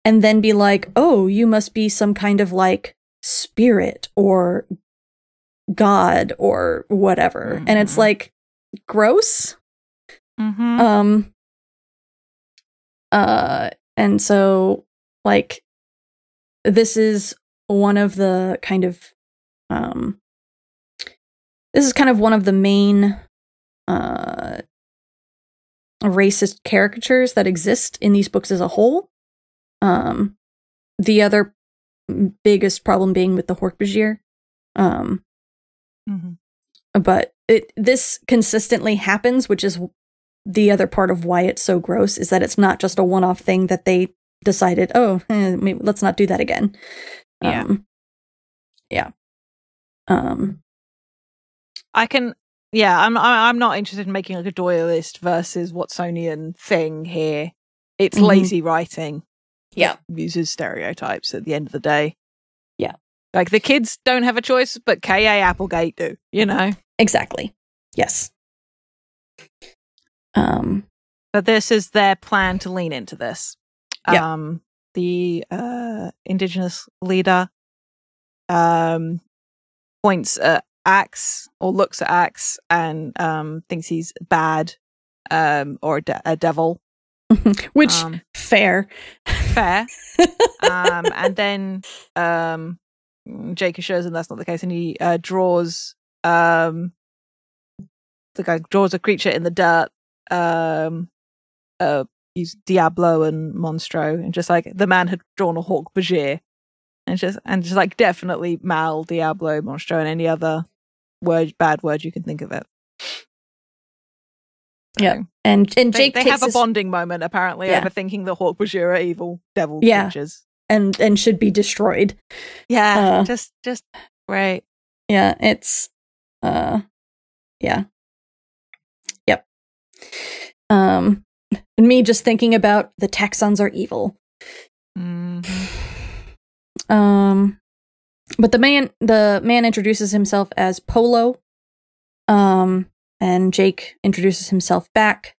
B: and then be like, "Oh, you must be some kind of like spirit or god or whatever." And it's
A: Mhm.
B: like gross.
A: Mm-hmm.
B: Um uh and so like this is one of the kind of um this is kind of one of the main uh racist caricatures that exist in these books as a whole. Um the other biggest problem being with the Hork-Bajir. Um
A: hmm
B: but it this consistently happens which is the other part of why it's so gross is that it's not just a one-off thing that they decided oh eh, maybe let's not do that again
A: Yeah.
B: um, yeah Um,
A: I can. Yeah, I'm. I'm not interested in making like a Doyleist versus Watsonian thing here. It's
B: Mhm.
A: lazy writing.
B: Yeah.
A: uses stereotypes at the end of the day.
B: Yeah.
A: like the kids don't have a choice, but K. A. Applegate do. You know.
B: Exactly. Yes. Um,
A: But this is their plan to lean into this.
B: Yeah.
A: Um, the uh, indigenous leader um, points at Ax or looks at Ax and um, thinks he's bad um, or a, de- a devil.
B: which
A: Um,
B: fair.
A: fair. um, and then um, Jake assures him that's not the case, and he uh, draws um, the guy draws a creature in the dirt. Um, uh, he's Diablo and Monstro, and just like the man had drawn a Hork-Bajir, and just and just like definitely Mal, Diablo, Monstro, and any other word bad word you can think of it.
B: Yeah.
A: So,
B: And and Jake
A: they
B: takes
A: have a
B: his-
A: bonding moment apparently
B: Yeah.
A: over thinking the Hork-Bajir are evil devil
B: Yeah.
A: creatures.
B: and and should be destroyed.
A: Yeah,
B: Uh,
A: just just right.
B: Yeah, it's uh yeah. Yep. Um and me just thinking about the Taxxons are evil.
A: Mhm.
B: Um but the man the man introduces himself as Polo. Um and Jake introduces himself back.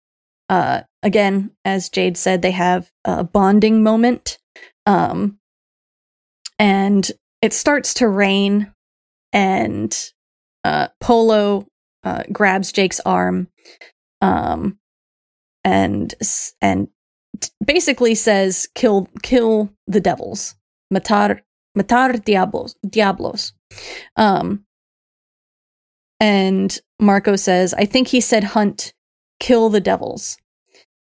B: Uh again, as Jade said, they have a bonding moment. Um and it starts to rain and uh Polo uh grabs Jake's arm um and and t- basically says kill kill the devils. Matar matar diablos diablos. Um and Marco says I think he said hunt kill the devils.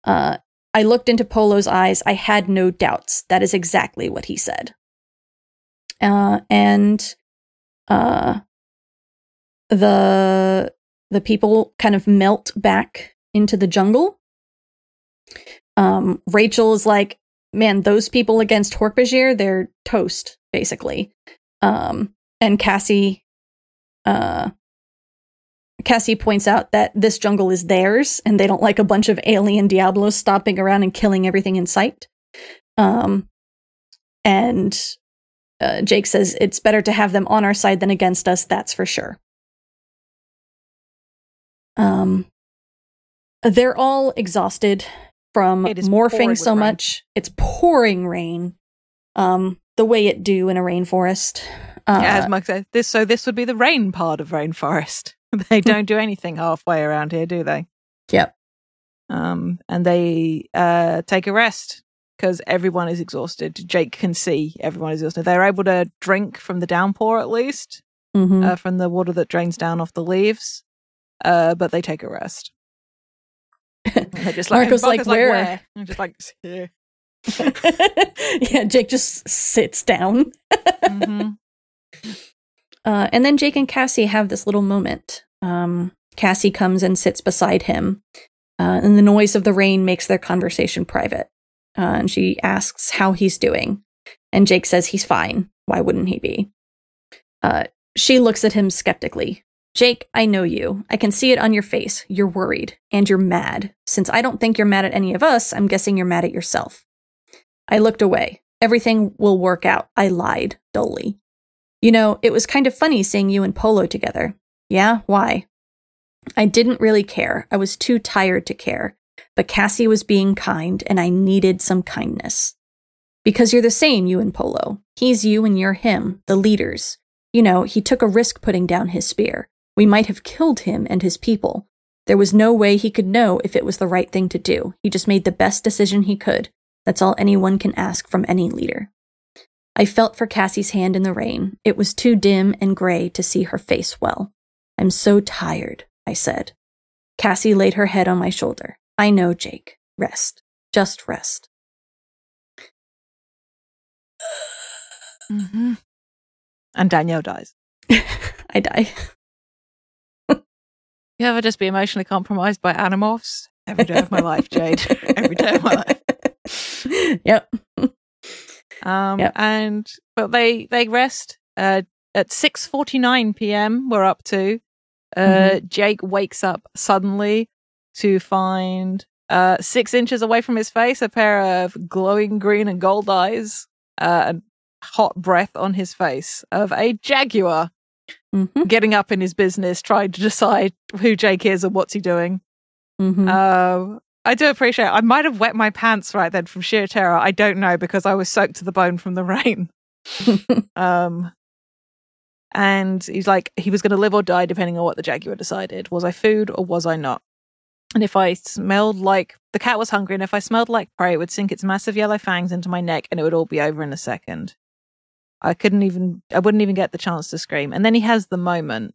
B: Uh I looked into Polo's eyes. I had no doubts. That is exactly what he said. Uh and uh the the people kind of melt back into the jungle. Um, Rachel is like, man, those people against Hork-Bajir, they're toast, basically. Um, and Cassie, uh, Cassie points out that this jungle is theirs, and they don't like a bunch of alien Diablos stomping around and killing everything in sight. Um, and uh, Jake says it's better to have them on our side than against us. That's for sure. Um, they're all exhausted from morphing so
A: rain.
B: much. It's pouring rain, um, the way it do in a rainforest. Uh,
A: yeah, as Mike said, this so this would be the rain part of rainforest. they don't do anything halfway around here, do they?
B: Yep.
A: Um, and they uh take a rest because everyone is exhausted. Jake can see everyone is exhausted. They're able to drink from the downpour at least,
B: mhm.
A: uh, from the water that drains down off the leaves. Uh, but they take a rest. They're just like,
B: Marco's like,
A: Marco's
B: "Where?"
A: I'm just like, here.
B: yeah, Jake just sits down.
A: Mhm.
B: Uh, and then Jake and Cassie have this little moment. Um, Cassie comes and sits beside him, uh, and the noise of the rain makes their conversation private. Uh, and she asks how he's doing. And Jake says he's fine. Why wouldn't he be? Uh, she looks at him skeptically. Jake, I know you. I can see it on your face. You're worried and you're mad. Since I don't think you're mad at any of us, I'm guessing you're mad at yourself. I looked away. Everything will work out. I lied dully. You know, it was kind of funny seeing you and Polo together. Yeah, why? I didn't really care. I was too tired to care. But Cassie was being kind, and I needed some kindness. Because you're the same, you and Polo. He's you and you're him, the leaders. You know, he took a risk putting down his spear. We might have killed him and his people. There was no way he could know if it was the right thing to do. He just made the best decision he could. That's all anyone can ask from any leader. I felt for Cassie's hand in the rain. It was too dim and gray to see her face well. I'm so tired, I said. Cassie laid her head on my shoulder. I know, Jake. Rest. Just rest.
A: hmm And Danielle dies.
B: I die.
A: You ever just be emotionally compromised by animorphs? Every day of my life, Jade. Every day of my life.
B: yep.
A: Um,
B: Yep.
A: and but they they rest. Uh, at 6:49 p.m. we're up to uh Jake wakes up suddenly to find uh 6 inches away from his face a pair of glowing green and gold eyes uh and hot breath on his face of a jaguar
B: Mhm.
A: getting up in his business trying to decide who Jake is and what's he doing.
B: Mhm.
A: Uh, I do appreciate I might have wet my pants right then from sheer terror. I don't know because I was soaked to the bone from the rain. Um, and he's like, he was going to live or die depending on what the jaguar decided. Was I food or was I not? And if I smelled like the cat was hungry, and if I smelled like prey, it would sink its massive yellow fangs into my neck, and it would all be over in a second. I couldn't even, I wouldn't even get the chance to scream. And then he has the moment.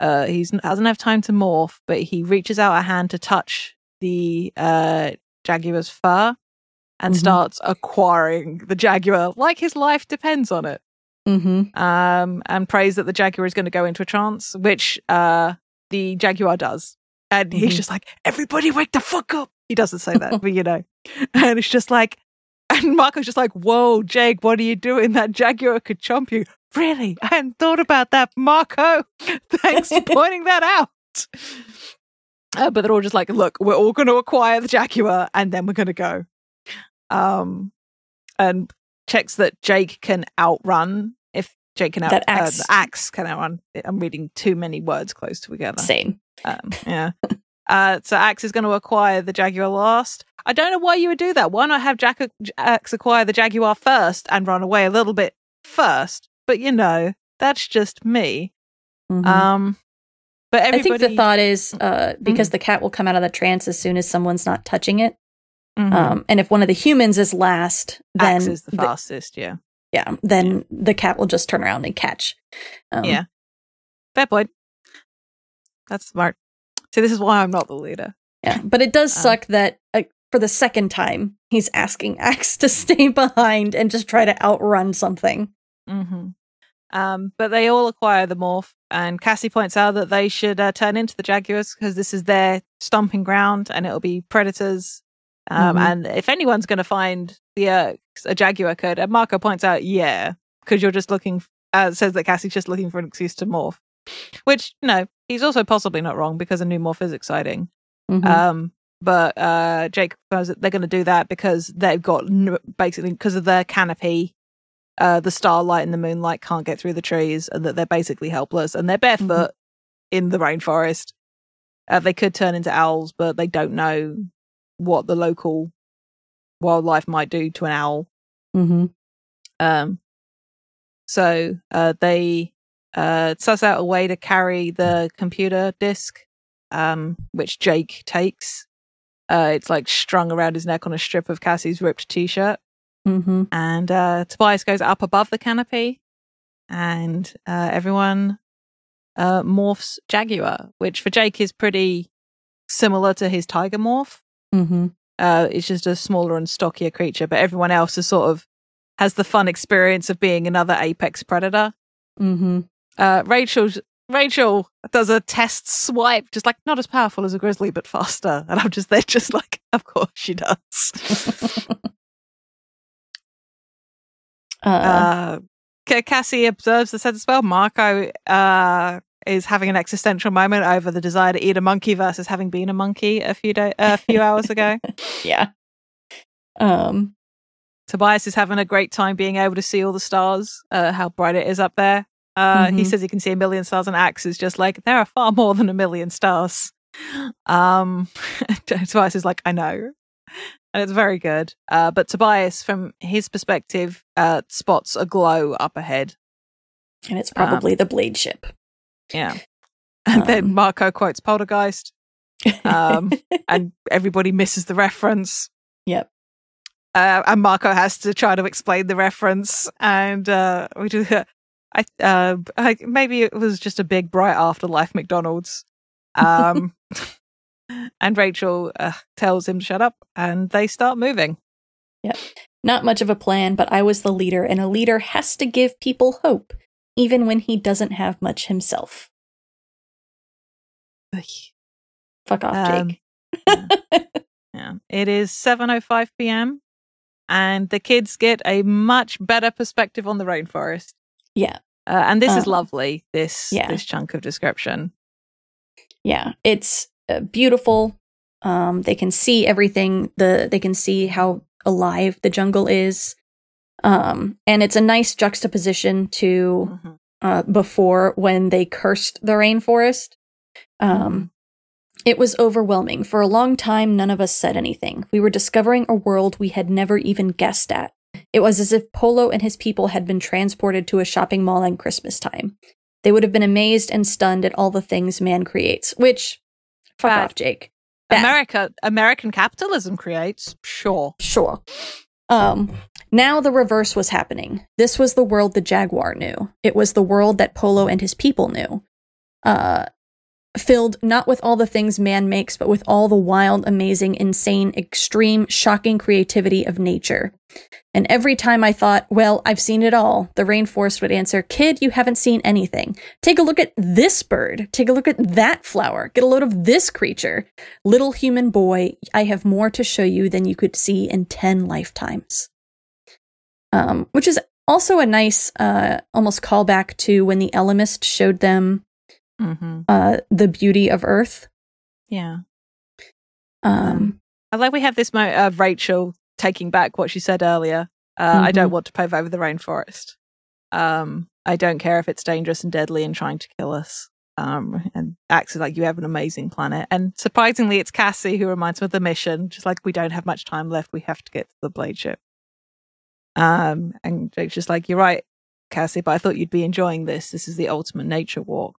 A: Uh, he doesn't have time to morph, but he reaches out a hand to touch the uh, jaguar's fur and
B: Mhm.
A: starts acquiring the jaguar like his life depends on it
B: Mhm.
A: um, and prays that the jaguar is going to go into a trance, which uh, the jaguar does. And he's
B: Mhm.
A: just like, everybody wake the fuck up. He doesn't say that, but you know. And it's just like, and Marco's just like, whoa, Jake, what are you doing? That jaguar could chomp you. Really? I hadn't thought about that, Marco. Thanks for pointing that out. Uh, but they're all just like, look, we're all going to acquire the jaguar and then we're going to go. Um, and checks that Jake can outrun. If Jake can out,
B: That
A: uh,
B: Ax.
A: the Ax can outrun. I'm reading too many words close together.
B: Same.
A: Um, yeah. Uh, so Ax is going to acquire the Jaguar last. I don't know why you would do that. Why not have Jack- Ax acquire the Jaguar first and run away a little bit first? But you know, that's just me.
B: Mhm.
A: Um, but
B: I think the thought is uh,
A: Mm-hmm.
B: because the cat will come out of the trance as soon as someone's not touching it.
A: Mhm.
B: Um, and if one of the humans is last, then
A: Ax is the
B: the-
A: fastest. Yeah.
B: yeah, then the cat will just turn around and catch. Um,
A: Yeah. Fair point. That's smart. See, this is why I'm not the leader.
B: yeah. But it does
A: Um,
B: suck that uh, for the second time he's asking Ax to stay behind and just try to outrun something.
A: hmm Um, but they all acquire the morph, and Cassie points out that they should uh, turn into the Jaguars because this is their stomping ground, and it'll be predators. Um,
B: Mhm.
A: And if anyone's going to find the uh, a Jaguar could, and Marco points out, yeah, because you're just looking. Uh, says that Cassie's just looking for an excuse to morph, which no, he's also possibly not wrong because a new morph is exciting.
B: Mhm.
A: Um, but uh, Jake knows that they're going to do that because they've got basically because of their canopy, uh, the starlight and the moonlight can't get through the trees, and that they're basically helpless and they're barefoot in the rainforest. Uh, they could turn into owls, but they don't know what the local wildlife might do to an owl.
B: Mhm.
A: Um, so uh, they uh, suss out a way to carry the computer disk, um, which Jake takes. Uh, it's like strung around his neck on a strip of Cassie's ripped t-shirt,
B: Mhm.
A: and uh, Tobias goes up above the canopy, and uh, everyone uh, morphs Jaguar, which for Jake is pretty similar to his tiger morph.
B: Mhm.
A: Uh, it's just a smaller and stockier creature, but everyone else is sort of has the fun experience of being another apex predator.
B: Mhm.
A: Uh, Rachel Rachel does a test swipe, just like not as powerful as a grizzly, but faster. And I'm just there, just like, of course she does.
B: Uh,
A: uh, Cassie observes the sense spell. Marco uh, is having an existential moment over the desire to eat a monkey versus having been a monkey a few day, a few hours ago.
B: yeah. Um.
A: Tobias is having a great time being able to see all the stars, uh, how bright it is up there. Uh, He
B: Mhm.
A: says he can see a million stars, and Ax is just like, there are far more than a million stars. Um, Tobias is like, I know. And it's very good. Uh, but Tobias, from his perspective, uh, spots a glow up ahead.
B: And it's probably the blade ship.
A: Yeah. And then
B: Um.
A: Marco quotes Poltergeist, Um, and everybody misses the reference.
B: Yep.
A: uh, and Marco has to try to explain the reference, and uh, we do. I, uh, I maybe it was just a big bright afterlife McDonald's, um, and Rachel uh, tells him to shut up, and they start moving. Yep.
B: Not much of a plan, but I was the leader, and a leader has to give people hope, even when he doesn't have much himself. Fuck off,
A: Um,
B: Jake.
A: Yeah, it is seven oh five p.m. And the kids get a much better perspective on the rainforest.
B: yeah.
A: Uh, and this is
B: Um,
A: lovely. This
B: yeah.
A: this chunk of description.
B: Yeah, it's uh, beautiful. Um, they can see everything. The they can see how alive the jungle is. Um, and it's a nice juxtaposition to
A: Mhm.
B: uh, before when they cursed the rainforest. Um, it was overwhelming. For a long time, none of us said anything. We were discovering a world we had never even guessed at. It was as if Polo and his people had been transported to a shopping mall in Christmas time. They would have been amazed and stunned at all the things man creates, which, fuck
A: Bad.
B: off, Jake. Bad.
A: America American capitalism creates sure.
B: Sure. Um, now the reverse was happening. This was the world the Jaguar knew. It was the world that Polo and his people knew. Uh, filled not with all the things man makes, but with all the wild, amazing, insane, extreme, shocking creativity of nature. And every time I thought, well, I've seen it all, the rainforest would answer, Kid, you haven't seen anything. Take a look at this bird. Take a look at that flower. Get a load of this creature. Little human boy, I have more to show you than you could see in 10 lifetimes. Um, which is also a nice, uh, almost callback to when the Ellimist showed them
A: hmm
B: uh, the beauty of Earth.
A: Yeah.
B: Um,
A: I like we have this mo of Rachel taking back what she said earlier. Uh, I don't
B: Mhm.
A: want to pave over the rainforest. Um, I don't care if it's dangerous and deadly and trying to kill us. Um, and acts like you have an amazing planet. And surprisingly, it's Cassie who reminds me of the mission. Just like we don't have much time left, we have to get to the blade ship. Um, and Jake's just like, you're right, Cassie, but I thought you'd be enjoying this. This is the ultimate nature walk.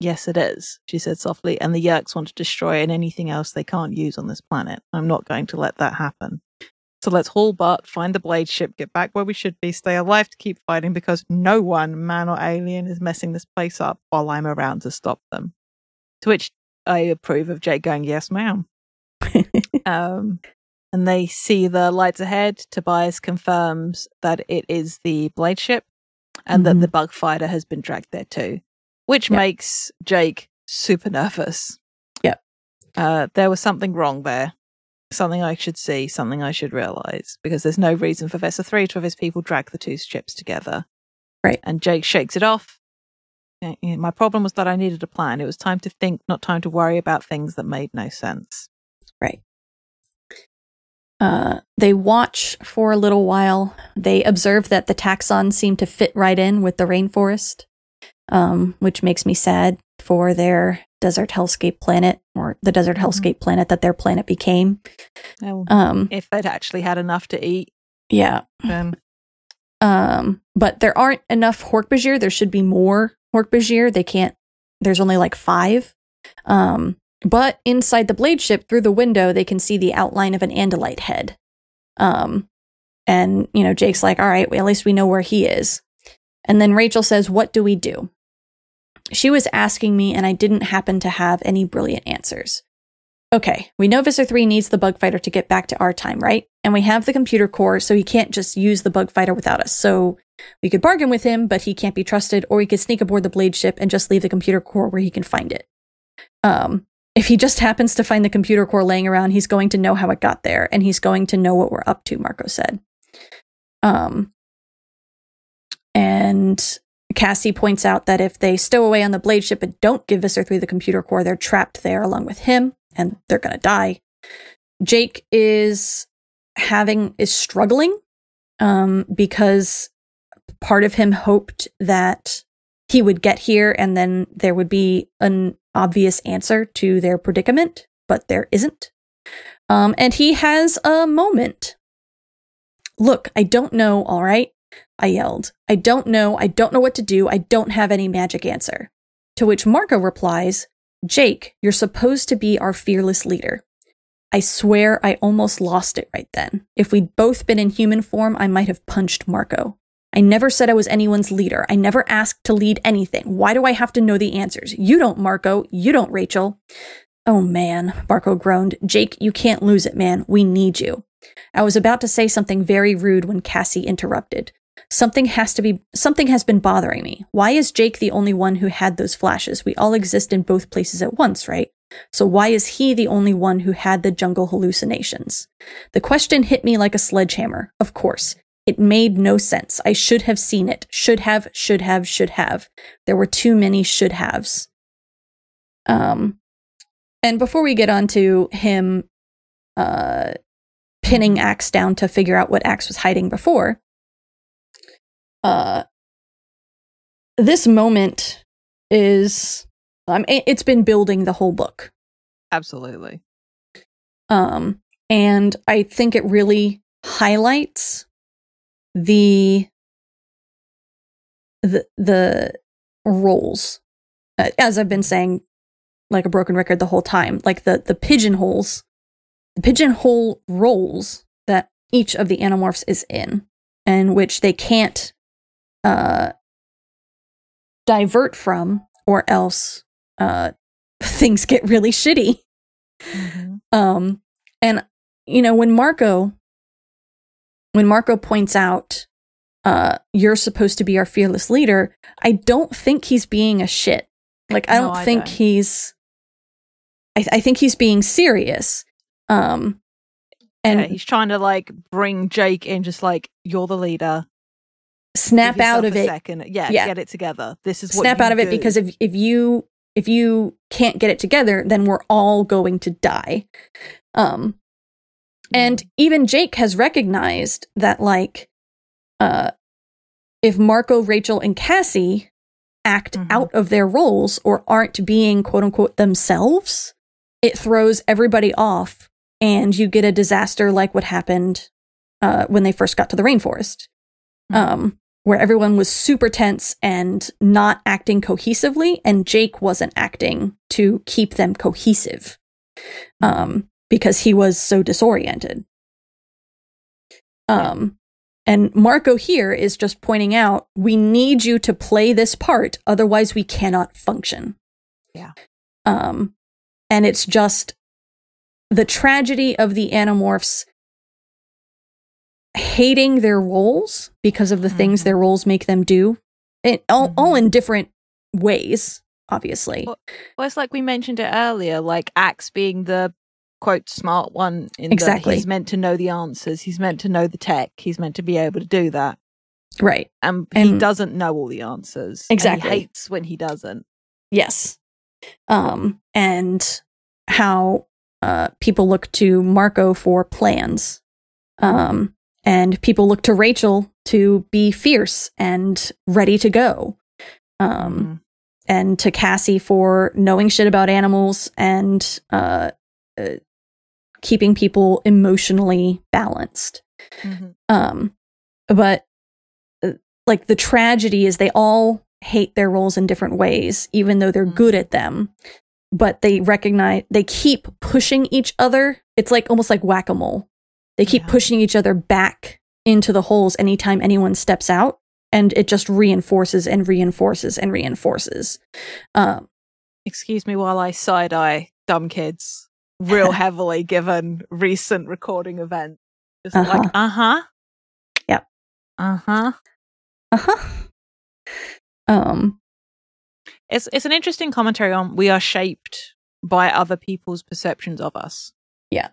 A: Yes, it is, she said softly. And the Yeerks want to destroy and anything else they can't use on this planet. I'm not going to let that happen. So let's haul butt, find the blade ship, get back where we should be, stay alive to keep fighting because no one, man or alien, is messing this place up while I'm around to stop them. To which I approve of Jake going, Yes, ma'am. um, and they see the lights ahead. Tobias confirms that it is the blade ship and
B: Mhm.
A: that the bug fighter has been dragged there too, which
B: Yep.
A: makes Jake super nervous.
B: Yep.
A: Uh, there was something wrong there. Something I should see, something I should realize, because there's no reason for Visser 3 to have his people drag the two ships together.
B: Right.
A: And Jake shakes it off. My problem was that I needed a plan. It was time to think, not time to worry about things that made no sense.
B: Right. Uh, they watch for a little while. They observe that the Taxxon seem to fit right in with the rainforest, um, which makes me sad for their desert hellscape planet or the desert
A: Mhm.
B: hellscape planet that their planet became.
A: Well,
B: Um,
A: if they'd actually had enough to eat,
B: yeah.
A: then
B: Um, but there aren't enough Hork-Bajir. There should be more Hork-Bajir. They can't. There's only like five. Um, but inside the blade ship, through the window, they can see the outline of an Andalite head. Um, and you know, Jake's like, "All right, well, at least we know where he is." And then Rachel says, "What do we do?" She was asking me, and I didn't happen to have any brilliant answers. Okay, we know Visser 3 needs the bug fighter to get back to our time, right? And we have the computer core, so he can't just use the bug fighter without us. So we could bargain with him, but he can't be trusted, or we could sneak aboard the blade ship and just leave the computer core where he can find it. Um, if he just happens to find the computer core laying around, he's going to know how it got there, and he's going to know what we're up to, Marco said. Um, and Cassie points out that if they stow away on the blade ship and don't give Visser 3 the computer core, they're trapped there along with him, and they're going to die. Jake is having is struggling um, because part of him hoped that he would get here and then there would be an obvious answer to their predicament, but there isn't. Um, and he has a moment. Look, I don't know, all right? I yelled. I don't know. I don't know what to do. I don't have any magic answer. To which Marco replies, Jake, you're supposed to be our fearless leader. I swear I almost lost it right then. If we'd both been in human form, I might have punched Marco. I never said I was anyone's leader. I never asked to lead anything. Why do I have to know the answers? You don't, Marco. You don't, Rachel. Oh man, Marco groaned. Jake, you can't lose it, man. We need you. I was about to say something very rude when Cassie interrupted. Something has to be something has been bothering me. Why is Jake the only one who had those flashes? We all exist in both places at once, right? So why is he the only one who had the jungle hallucinations? The question hit me like a sledgehammer. Of course. It made no sense. I should have seen it. Should have, should have, should have. There were too many should haves. Um, and before we get on to him uh, pinning Ax down to figure out what Ax was hiding before, uh, this moment is um, it, it's been building the whole book.
A: Absolutely.
B: Um, and I think it really highlights the the the roles uh, as I've been saying like a broken record the whole time like the the pigeonholes the pigeonhole roles that each of the animorphs is in and which they can't uh divert from or else uh things get really shitty
A: Mm-hmm.
B: um and you know when marco when marco points out uh you're supposed to be our fearless leader i don't think he's being a shit like i don't
A: I
B: think
A: don't.
B: he's I, I think he's being serious um and
A: yeah, he's trying to like bring Jake in, just like you're the leader.
B: Snap out of it
A: Second. Yeah,
B: Yeah.
A: get it together. This is what
B: snap out of it because if if you if you can't get it together then we're all going to die um and even Jake has recognized that like uh if Marco, Rachel and Cassie act
A: Mhm.
B: out of their roles or aren't being quote unquote themselves, it throws everybody off and you get a disaster like what happened uh when they first got to the rainforest.
A: Mhm.
B: Um where everyone was super tense and not acting cohesively and Jake wasn't acting to keep them cohesive. Um because he was so disoriented. Um, and Marco here is just pointing out we need you to play this part, otherwise, we cannot function.
A: Yeah.
B: Um, and it's just the tragedy of the Animorphs hating their roles because of the things
A: Mhm.
B: their roles make them do, all, all
A: Mhm.
B: in different ways, obviously.
A: Well, Well, it's like we mentioned it earlier, like Ax being the quote smart one in
B: Exactly.
A: he's meant to know the answers, he's meant to know the tech, he's meant to be able to do that.
B: right.
A: And, he
B: And-
A: doesn't know all the answers. and
B: Exactly.
A: he hates when he doesn't.
B: Yes. Um, and how uh, people look to Marco for plans. Um, and people look to Rachel to be fierce and ready to go. Um,
A: Mhm.
B: and to Cassie for knowing shit about animals and uh, uh, keeping people emotionally balanced.
A: Mhm.
B: Um, but uh, like the tragedy is they all hate their roles in different ways, even though they're
A: Mhm.
B: good at them. But they recognize they keep pushing each other. It's like almost like whack a mole. They keep
A: Yeah.
B: pushing each other back into the holes anytime anyone steps out, and it just reinforces and reinforces and reinforces. Um,
A: Excuse me while I side eye dumb kids real heavily given recent recording events. Just
B: Uh-huh.
A: like, uh huh.
B: Yep.
A: Uh huh.
B: uh-huh. Um,
A: It's it's an interesting commentary on we are shaped by other people's perceptions of us.
B: Yeah.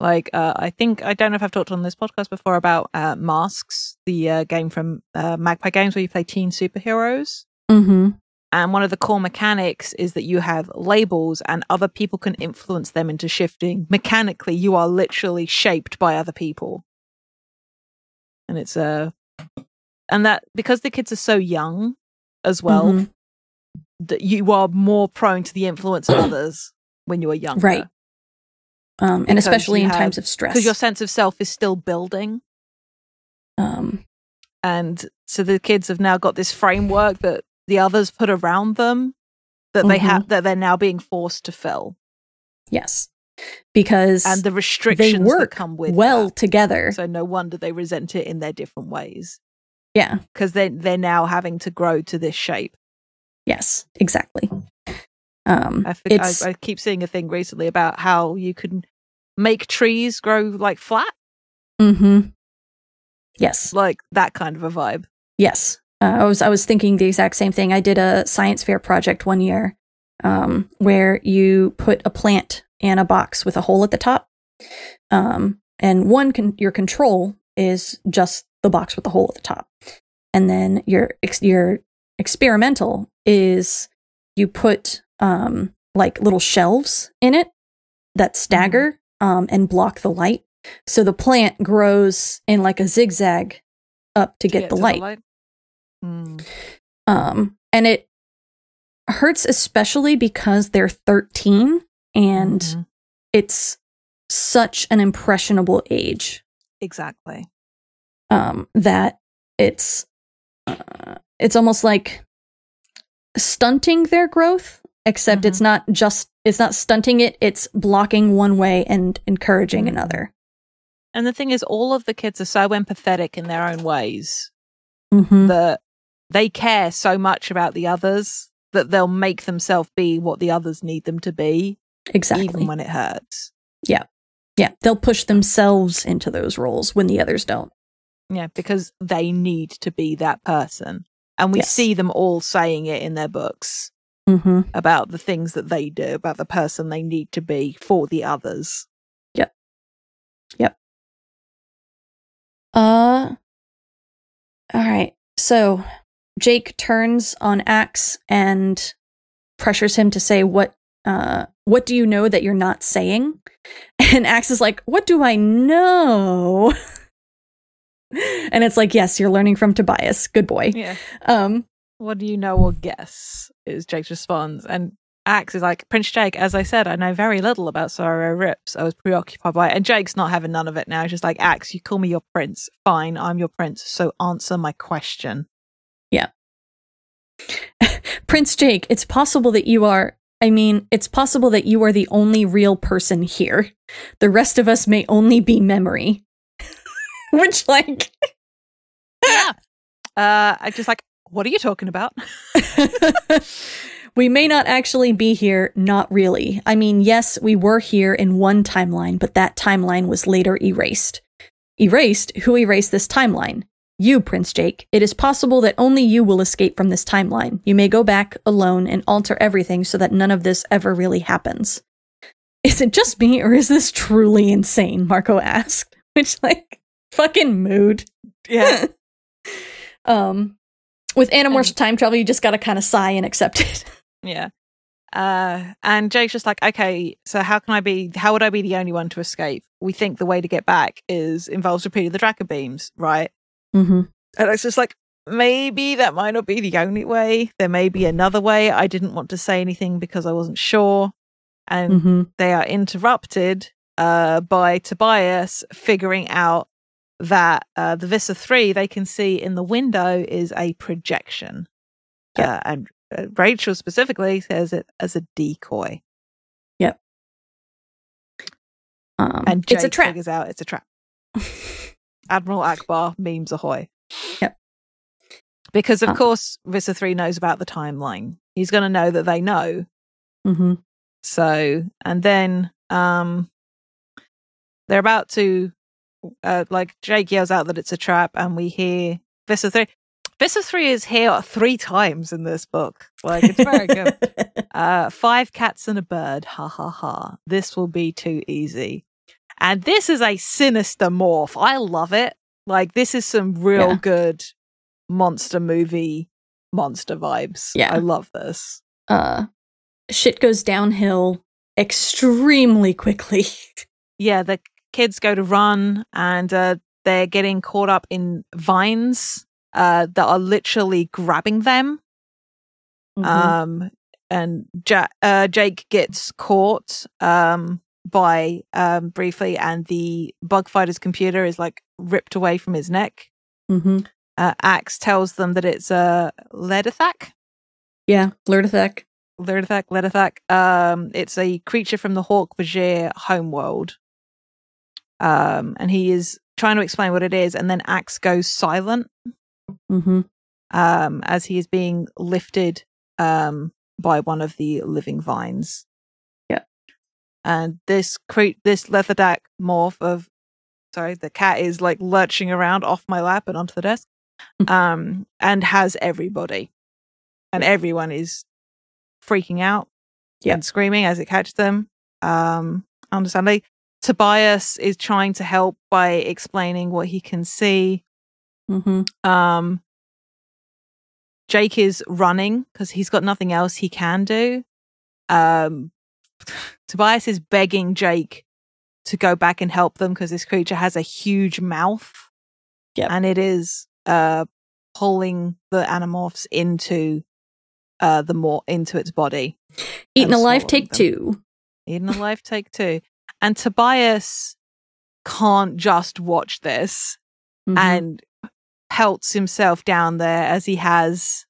A: Like uh, I think I don't know if I've talked on this podcast before about uh, Masks, the uh, game from uh, Magpie Games where you play teen superheroes.
B: hmm
A: And one of the core mechanics is that you have labels and other people can influence them into shifting. Mechanically, you are literally shaped by other people. And it's uh and that because the kids are so young as well,
B: Mhm.
A: that you are more prone to the influence of others when you are younger.
B: Right. Um, and especially in
A: have-
B: times of stress.
A: Because your sense of self is still building.
B: um,
A: And so the kids have now got this framework that the others put around them that they
B: Mhm.
A: have that they're now being forced to fill.
B: yes, because
A: and the
B: they
A: restrictions
B: work
A: that come with
B: well
A: that.
B: together.
A: So no wonder they resent it in their different ways
B: yeah.
A: because they they're now having to grow to this shape.
B: Yes. Exactly. Um,
A: I, think I, I keep seeing a thing recently about how you can make trees grow like flat,
B: Mm-hmm. Yes.
A: like that kind of a vibe.
B: Yes. Uh, I was I was thinking the exact same thing. I did a science fair project one year um, where you put a plant in a box with a hole at the top, um, and one con- your control is just the box with the hole at the top. And then your ex- your experimental is you put um like little shelves in it that stagger um and block the light. So the plant grows in like a zigzag up to get the
A: to
B: light.
A: Mm.
B: Um, and it hurts especially because they're 13 and
A: Mhm.
B: it's such an impressionable age
A: Exactly.
B: um, that it's uh, it's almost like stunting their growth except it's not just it's not stunting it it's blocking one way and encouraging
A: Mhm.
B: another
A: And the thing is, all of the kids are so empathetic in their own ways
B: mm-hmm.
A: that they care so much about the others that they'll make themselves be what the others need them to be,
B: exactly
A: even when it hurts.
B: yeah Yeah. they'll push themselves into those roles when the others don't
A: Yeah, because they need to be that person. And we
B: Yes.
A: see them all saying it in their books
B: mm-hmm.
A: about the things that they do, about the person they need to be for the others. Yep. Yep.
B: Uh, all right. So Jake turns on Ax and pressures him to say what. Uh, what do you know that you're not saying? And Ax is like, "What do I know?" and it's like, "Yes, you're learning from Tobias. Good boy."
A: Yeah.
B: Um,
A: What do you know or guess? Is Jake's response. And Ax is like, Prince Jake, as I said, I know very little about Sario Rips. I was preoccupied by it. And Jake's not having none of it now. He's just like, Ax, you call me your prince. Fine, I'm your prince. So answer my question. Yeah.
B: prince Jake, it's possible that you are. I mean, it's possible that you are the only real person here. The rest of us may only be memory. Which, like,
A: Yeah. Uh, I just like, what are you talking about?
B: we may not actually be here, not really. I mean, yes, we were here in one timeline, but that timeline was later erased. Erased? Who erased this timeline? You, Prince Jake. It is possible that only you will escape from this timeline. You may go back alone and alter everything so that none of this ever really happens. Is it just me, or is this truly insane? Marco asked. Which, like, fucking mood.
A: Yeah.
B: um, with Animorphs time travel, you just gotta kind of sigh and accept it.
A: Yeah. Uh, and Jake's just like, okay, so how can I be, how would I be the only one to escape? We think the way to get back is involves repeating the Dracon beams, right?
B: mm-hmm.
A: And it's just like, maybe that might not be the only way. There may be another way. I didn't want to say anything because I wasn't sure. And
B: Mm-hmm.
A: they are interrupted uh, by Tobias figuring out that uh, the Visser 3 they can see in the window is a projection.
B: Yep.
A: Uh, and uh, Rachel specifically says it as a decoy. Yep.
B: Um,
A: And Jake
B: it's a trap.
A: figures out it's a trap. Admiral Ackbar memes ahoy.
B: Yep.
A: Because of
B: Um,
A: course Visser 3 knows about the timeline. He's going to know that they know.
B: hmm
A: So, and then um they're about to uh like Jake yells out that it's a trap and we hear Visser 3 Visser 3 is here three times in this book. Like it's very good. Uh, five cats and a bird. Ha ha ha. This will be too easy. And this is a sinister morph. I love it. Like, this is some real
B: Yeah.
A: good monster movie monster vibes.
B: Yeah.
A: I love this.
B: uh, shit goes downhill extremely quickly.
A: Yeah, the kids go to run and uh, they're getting caught up in vines uh, that are literally grabbing them.
B: Mhm.
A: um and ja- uh, jake gets caught um by um briefly and the bug fighter's computer is like ripped away from his neck
B: Mhm.
A: uh, Ax tells them that it's a ledithak
B: Yeah, Lurdathek.
A: ledithak ledithak um it's a creature from the Hork-Bajir homeworld um and he is trying to explain what it is and then Ax goes silent
B: hmm
A: um, as he is being lifted um, by one of the living vines.
B: Yeah.
A: And this cre- this leatherback morph of sorry, the cat is like lurching around off my lap and onto the desk. um, and has everybody. And everyone is freaking out
B: Yeah.
A: and screaming as it catches them. Um, understandably. Tobias is trying to help by explaining what he can see.
B: Mm-hmm.
A: Um, Jake is running because he's got nothing else he can do. Um, Tobias is begging Jake to go back and help them because this creature has a huge mouth.
B: Yep.
A: And it is uh pulling the animorphs into uh the more into its body. Eating
B: alive, take
A: them.
B: two.
A: Eaten alive, take two. And Tobias can't just watch this
B: Mhm.
A: and pelts himself down there as he has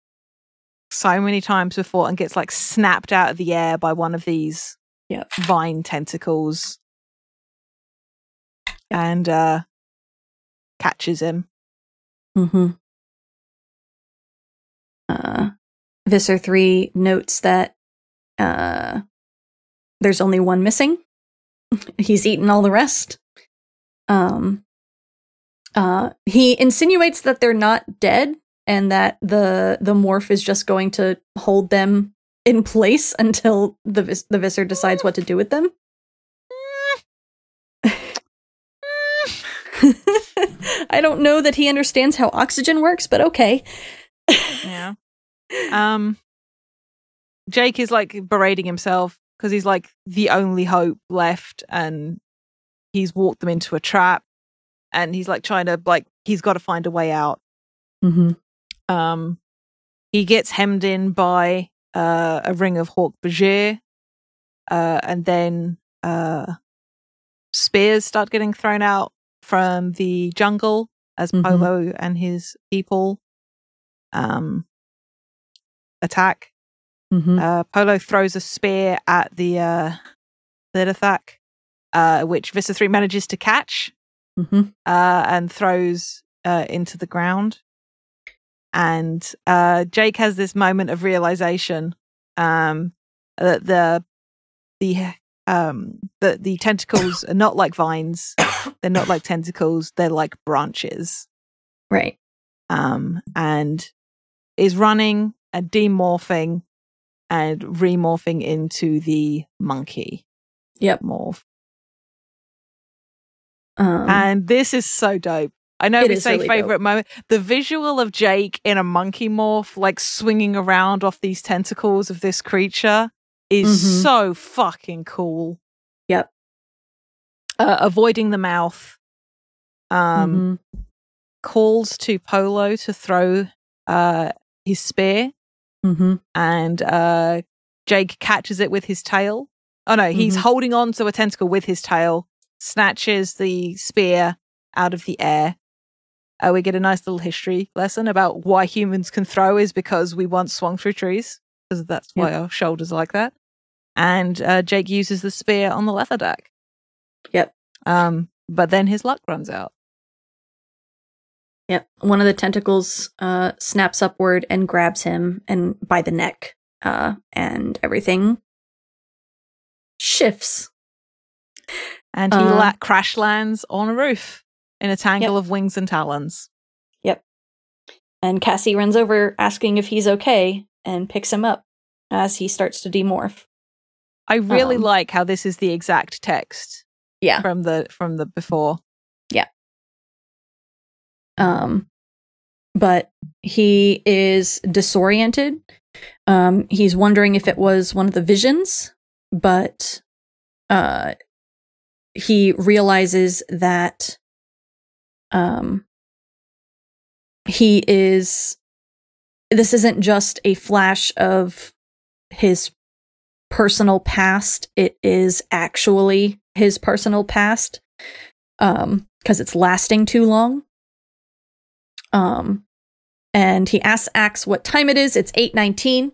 A: so many times before and gets like snapped out of the air by one of these
B: Yep.
A: vine tentacles and uh catches him.
B: Mm-hmm. Uh, Visser 3 notes that uh, there's only one missing. He's eaten all the rest. Um, uh, he insinuates that they're not dead and that the the morph is just going to hold them in place until the vis- the Visser decides what to do with them. I don't know that he understands how oxygen works, but okay.
A: Yeah. um Jake is like berating himself because he's like the only hope left and he's walked them into a trap and he's like trying to like he's got to find a way out.
B: Mm-hmm.
A: Um, he gets hemmed in by uh, a ring of Hawk Bajir, uh, and then uh, spears start getting thrown out from the jungle as
B: Mhm.
A: Polo and his people um, attack.
B: Mm-hmm.
A: Uh, Polo throws a spear at the uh, Thirdathak, uh, which Visser 3 manages to catch
B: Mm-hmm.
A: uh, and throws uh, into the ground. And uh, Jake has this moment of realization um, that the the um, the the tentacles are not like vines. They're not like tentacles. They're like branches.
B: Right.
A: Um, and is running and demorphing and remorphing into the monkey
B: Yep.
A: morph.
B: Um,
A: and this is so dope. I know we say
B: really
A: favorite moment. The visual of Jake in a monkey morph, like swinging around off these tentacles of this creature, is
B: Mhm.
A: so fucking cool.
B: Yep.
A: Uh, avoiding the mouth. Um,
B: mhm.
A: calls to Polo to throw uh his spear,
B: Mhm.
A: and uh Jake catches it with his tail. Oh no, he's
B: Mhm.
A: holding on to a tentacle with his tail, snatches the spear out of the air. Uh, we get a nice little history lesson about why humans can throw is because we once swung through trees, because that's why our shoulders are like that. And uh, Jake uses the spear on the leatherback.
B: Yep.
A: Um, but then his luck runs out.
B: Yep. One of the tentacles uh, snaps upward and grabs him and by the neck, uh, and everything shifts.
A: And he
B: Uh,
A: la- crash lands on a roof in a tangle of wings and talons.
B: Yep. And Cassie runs over asking if he's okay and picks him up as he starts to demorph.
A: I really
B: Um,
A: like how this is the exact text
B: Yeah.
A: from the from the before.
B: Um, but he is disoriented. Um, he's wondering if it was one of the visions, but uh, he realizes that um, he is. This isn't just a flash of his personal past. It is actually his personal past um, because it's lasting too long. Um, and he asks Ax what time it is. It's 8:19.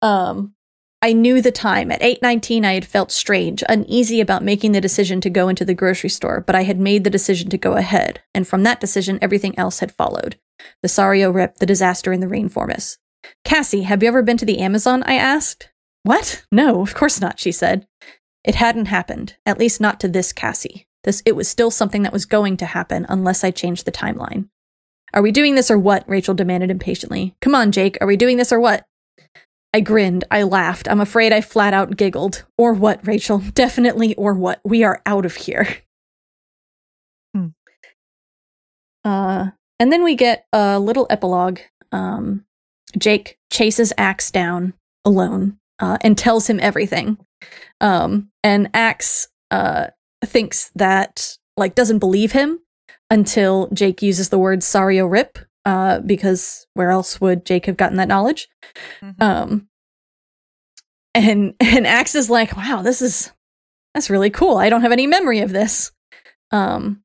B: Um, I knew the time. At 8:19 I had felt strange, uneasy about making the decision to go into the grocery store, but I had made the decision to go ahead, and from that decision everything else had followed. The Sario rip, the disaster in the rainforest. Cassie, have you ever been to the Amazon? I asked. What? No, of course not, she said. It hadn't happened, at least not to this Cassie. This it was still something that was going to happen unless I changed the timeline. Are we doing this or what? Rachel demanded impatiently. Come on, Jake, are we doing this or what? I grinned. I laughed. I'm afraid I flat out giggled. Or what, Rachel? Definitely or what. We are out of here.
A: Hmm.
B: Uh, and then we get a little epilogue. Um, Jake chases Ax down alone uh, and tells him everything. Um, and Ax uh, thinks that, like, doesn't believe him until Jake uses the word Sario Rip, uh, because where else would Jake have gotten that knowledge?
A: Mhm.
B: Um, and and Ax is like, wow, this is that's really cool. I don't have any memory of this. Um,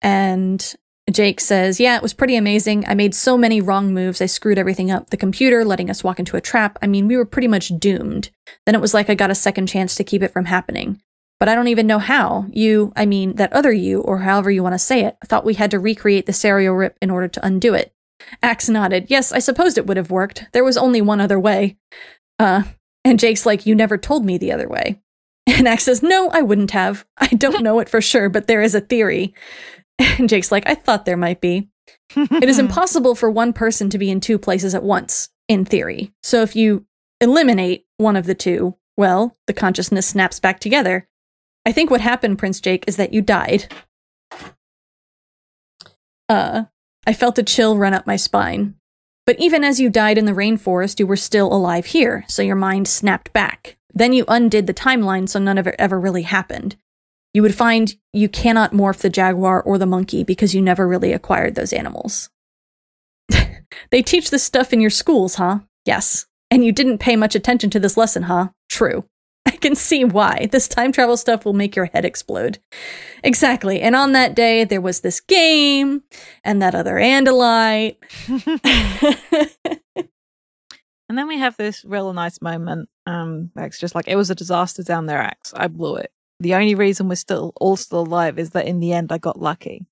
B: and Jake says, yeah, it was pretty amazing. I made so many wrong moves. I screwed everything up. The computer letting us walk into a trap. I mean, we were pretty much doomed. Then it was like I got a second chance to keep it from happening. But I don't even know how. You, I mean, that other you, or however you want to say it, thought we had to recreate the Sario rip in order to undo it. Ax nodded. Yes, I supposed it would have worked. There was only one other way. Uh, and Jake's like, You never told me the other way. And Ax says, No, I wouldn't have. I don't know it for sure, but there is a theory. And Jake's like, I thought there might be. It is impossible for one person to be in two places at once, in theory. So if you eliminate one of the two, well, the consciousness snaps back together. I think what happened, Prince Jake, is that you died. Uh, I felt a chill run up my spine. But even as you died in the rainforest, you were still alive here, so your mind snapped back. Then you undid the timeline, so none of it ever really happened. You would find you cannot morph the jaguar or the monkey because you never really acquired those animals. they teach this stuff in your schools, huh? Yes. And you didn't pay much attention to this lesson, huh? True. I can see why. This time travel stuff will make your head explode. Exactly. And on that day, there was this game and that other Andalite.
A: and then we have this real nice moment. Um, just like it was a disaster down there, Ax. I blew it. The only reason we're still all still alive is that in the end I got lucky.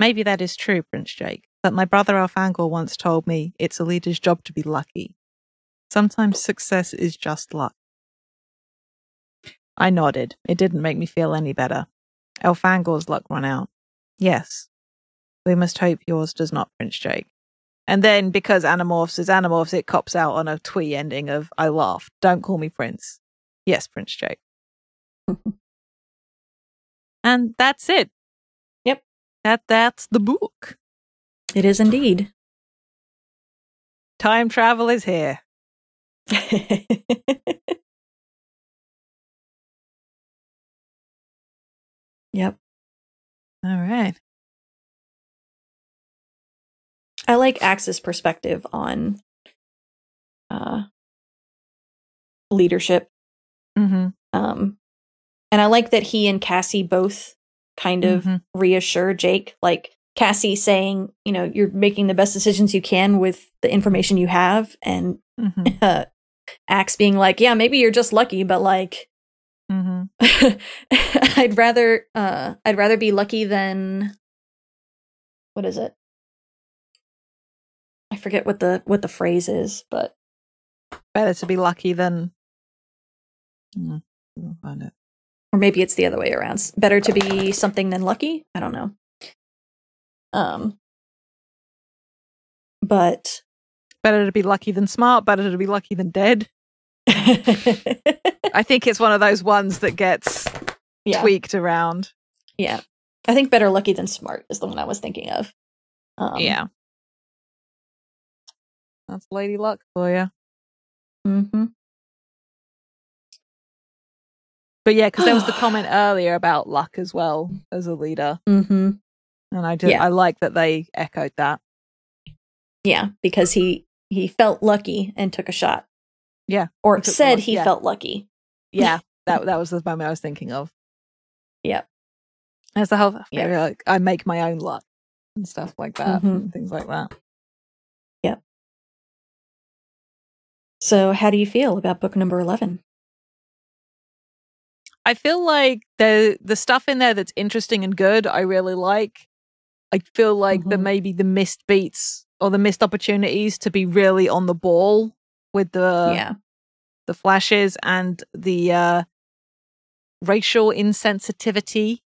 A: Maybe that is true, Prince Jake. But my brother Elfangor once told me it's a leader's job to be lucky. Sometimes success is just luck. I nodded. It didn't make me feel any better. Elfangor's luck run out. Yes. We must hope yours does not, Prince Jake. And then, because Animorphs is Animorphs, it cops out on a twee ending of I laughed. Don't call me Prince. Yes, Prince Jake. and that's it.
B: Yep.
A: That that's the book.
B: It is indeed.
A: Time travel is here.
B: yep.
A: All right.
B: I like Ax's perspective on uh, leadership.
A: Mm-hmm.
B: Um, and I like that he and Cassie both kind of
A: Mhm.
B: reassure Jake. Like Cassie saying, you know, you're making the best decisions you can with the information you have, and
A: Mm-hmm.
B: uh, Ax being like, yeah, maybe you're just lucky, but like,
A: Mm-hmm.
B: I'd rather, uh, I'd rather be lucky than what is it? I forget what the what the phrase is, but
A: Better to be lucky than. Mm, find it.
B: or maybe it's the other way around. Better to be something than lucky. I don't know. Um, but
A: Better to be lucky than smart. Better to be lucky than dead. I think it's one of those ones that gets
B: yeah,
A: tweaked around.
B: yeah. I think better lucky than smart is the one I was thinking of. Um,
A: yeah. That's Lady Luck for you.
B: Mm-hmm.
A: But yeah, because there was the comment earlier about luck as well as a leader,
B: hmm
A: and I did.
B: Yeah.
A: I like that they echoed that.
B: Yeah, because he he felt lucky and took a shot.
A: Yeah,
B: or said he
A: yeah.
B: felt lucky.
A: Yeah, that that was the moment I was thinking of.
B: Yep.
A: There's the whole.
B: Yeah.
A: Like, I make my own luck and stuff like that,
B: Mhm.
A: and things like that. Yeah.
B: So, how do you feel about book number eleven?
A: I feel like the the stuff in there that's interesting and good, I really like. I feel like the
B: Mhm.
A: maybe the missed beats or the missed opportunities to be really on the ball with the
B: yeah,
A: the flashes and the uh racial insensitivity.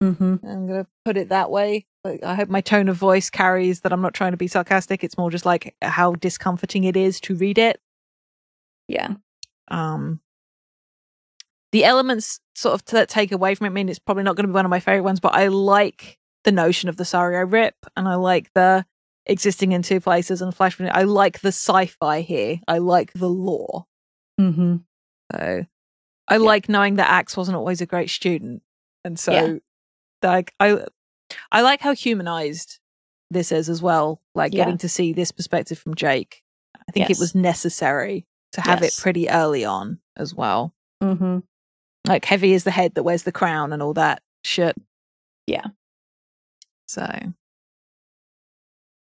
B: hmm
A: I'm gonna put it that way. Like, I hope my tone of voice carries that I'm not trying to be sarcastic. It's more just like how discomforting it is to read it.
B: Yeah.
A: Um, the elements sort of that take away from it mean it's probably not going to be one of my favorite ones, but I like the notion of the Sario rip and I like the existing in two places and flash. I like the sci-fi here. I like the lore.
B: Mm-hmm.
A: So I like knowing that Ax wasn't always a great student, and so
B: Yeah.
A: like I I like how humanized this is as well. Like
B: Yeah.
A: getting to see this perspective from Jake. I think
B: Yes.
A: it was necessary to have
B: Yes.
A: it pretty early on as well.
B: Mm-hmm.
A: Like heavy is the head that wears the crown and all that shit.
B: Yeah.
A: So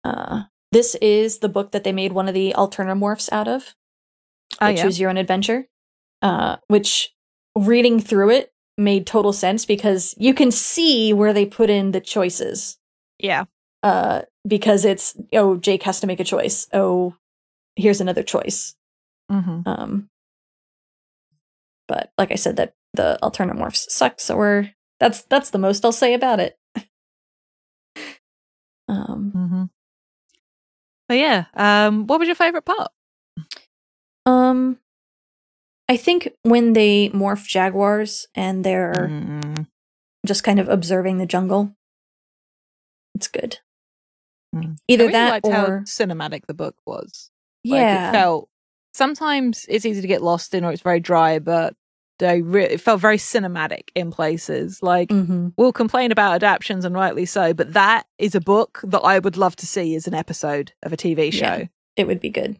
B: Uh, this is the book that they made one of the alternamorphs out of.
A: oh
B: which
A: yeah,
B: was Your Own Adventure, uh, which reading through it made total sense because you can see where they put in the choices.
A: yeah,
B: Uh, because it's oh Jake has to make a choice. Oh, here's another choice.
A: hmm
B: Um, but like I said, that the alternamorphs suck. So we're that's that's the most I'll say about it.
A: But yeah, um, what was your favorite part?
B: um, I think when they morph jaguars and they're
A: Mm,
B: just kind of observing the jungle. It's good.
A: Mm. I
B: Either
A: really
B: that
A: liked how
B: or
A: cinematic the book was. Like,
B: yeah,
A: it felt sometimes it's easy to get lost in or it's very dry, but they re- it felt very cinematic in places. Like
B: hmm
A: we'll complain about adaptions and rightly so, but that is a book that I would love to see as an episode of a TV show.
B: Yeah. it would be good.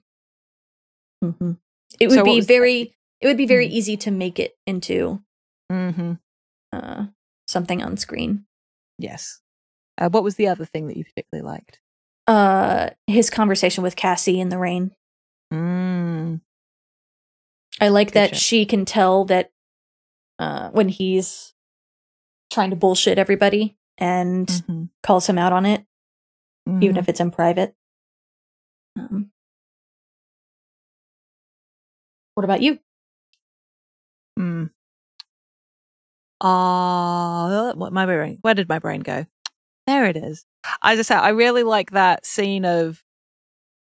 B: hmm It would
A: what
B: be very. It would be very
A: Mm.
B: easy to make it into
A: hmm
B: uh, something on screen.
A: Yes. Uh, what was the other thing that you particularly liked?
B: Uh, his conversation with Cassie in the rain.
A: Mm.
B: I like
A: Good
B: that
A: shit.
B: she can tell that uh, when he's trying to bullshit everybody and
A: Mhm.
B: calls him out on it, even
A: Mhm.
B: if it's in private. Um, what about you?
A: Mm. Ah, what my brain? Where did my brain go? There it is. As I said, I really like that scene of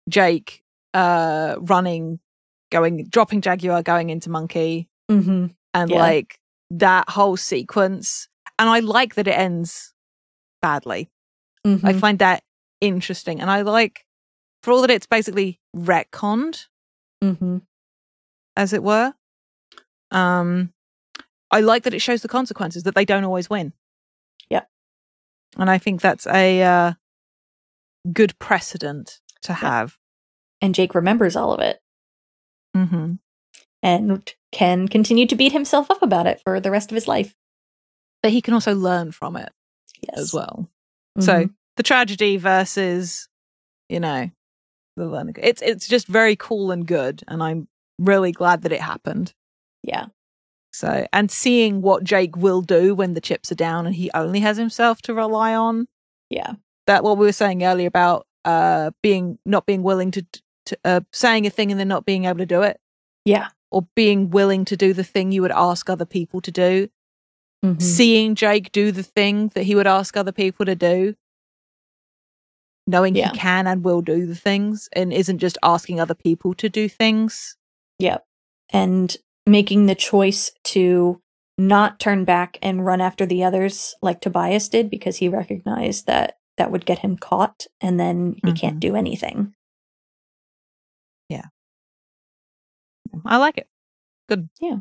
A: Jake uh running, going, dropping Jaguar, going into Monkey,
B: Mm-hmm.
A: and
B: Yeah.
A: like that whole sequence. And I like that it ends badly.
B: Mm-hmm.
A: I find that interesting, and I like for all that it's basically retconned
B: mm-hmm.
A: as it were. Um, I like that it shows the consequences that they don't always win.
B: Yeah.
A: and I think that's a uh, good precedent to have.
B: And Jake remembers all of it
A: hmm
B: and can continue to beat himself up about it for the rest of his life.
A: But he can also learn from it
B: Yes.
A: as well.
B: Mhm.
A: So the tragedy versus, you know, the learning. It's it's just very cool and good, and I'm really glad that it happened.
B: yeah.
A: So, and seeing what Jake will do when the chips are down and he only has himself to rely on.
B: Yeah.
A: That what we were saying earlier about uh being not being willing to, to uh, saying a thing and then not being able to do it,
B: Yeah.
A: or being willing to do the thing you would ask other people to do.
B: Mhm.
A: Seeing Jake do the thing that he would ask other people to do, knowing
B: Yeah.
A: he can and will do the things, and isn't just asking other people to do things.
B: Yep. And making the choice to not turn back and run after the others like Tobias did because he recognized that that would get him caught and then he can't
A: Mhm.
B: do anything.
A: I like it. Good.
B: Yeah.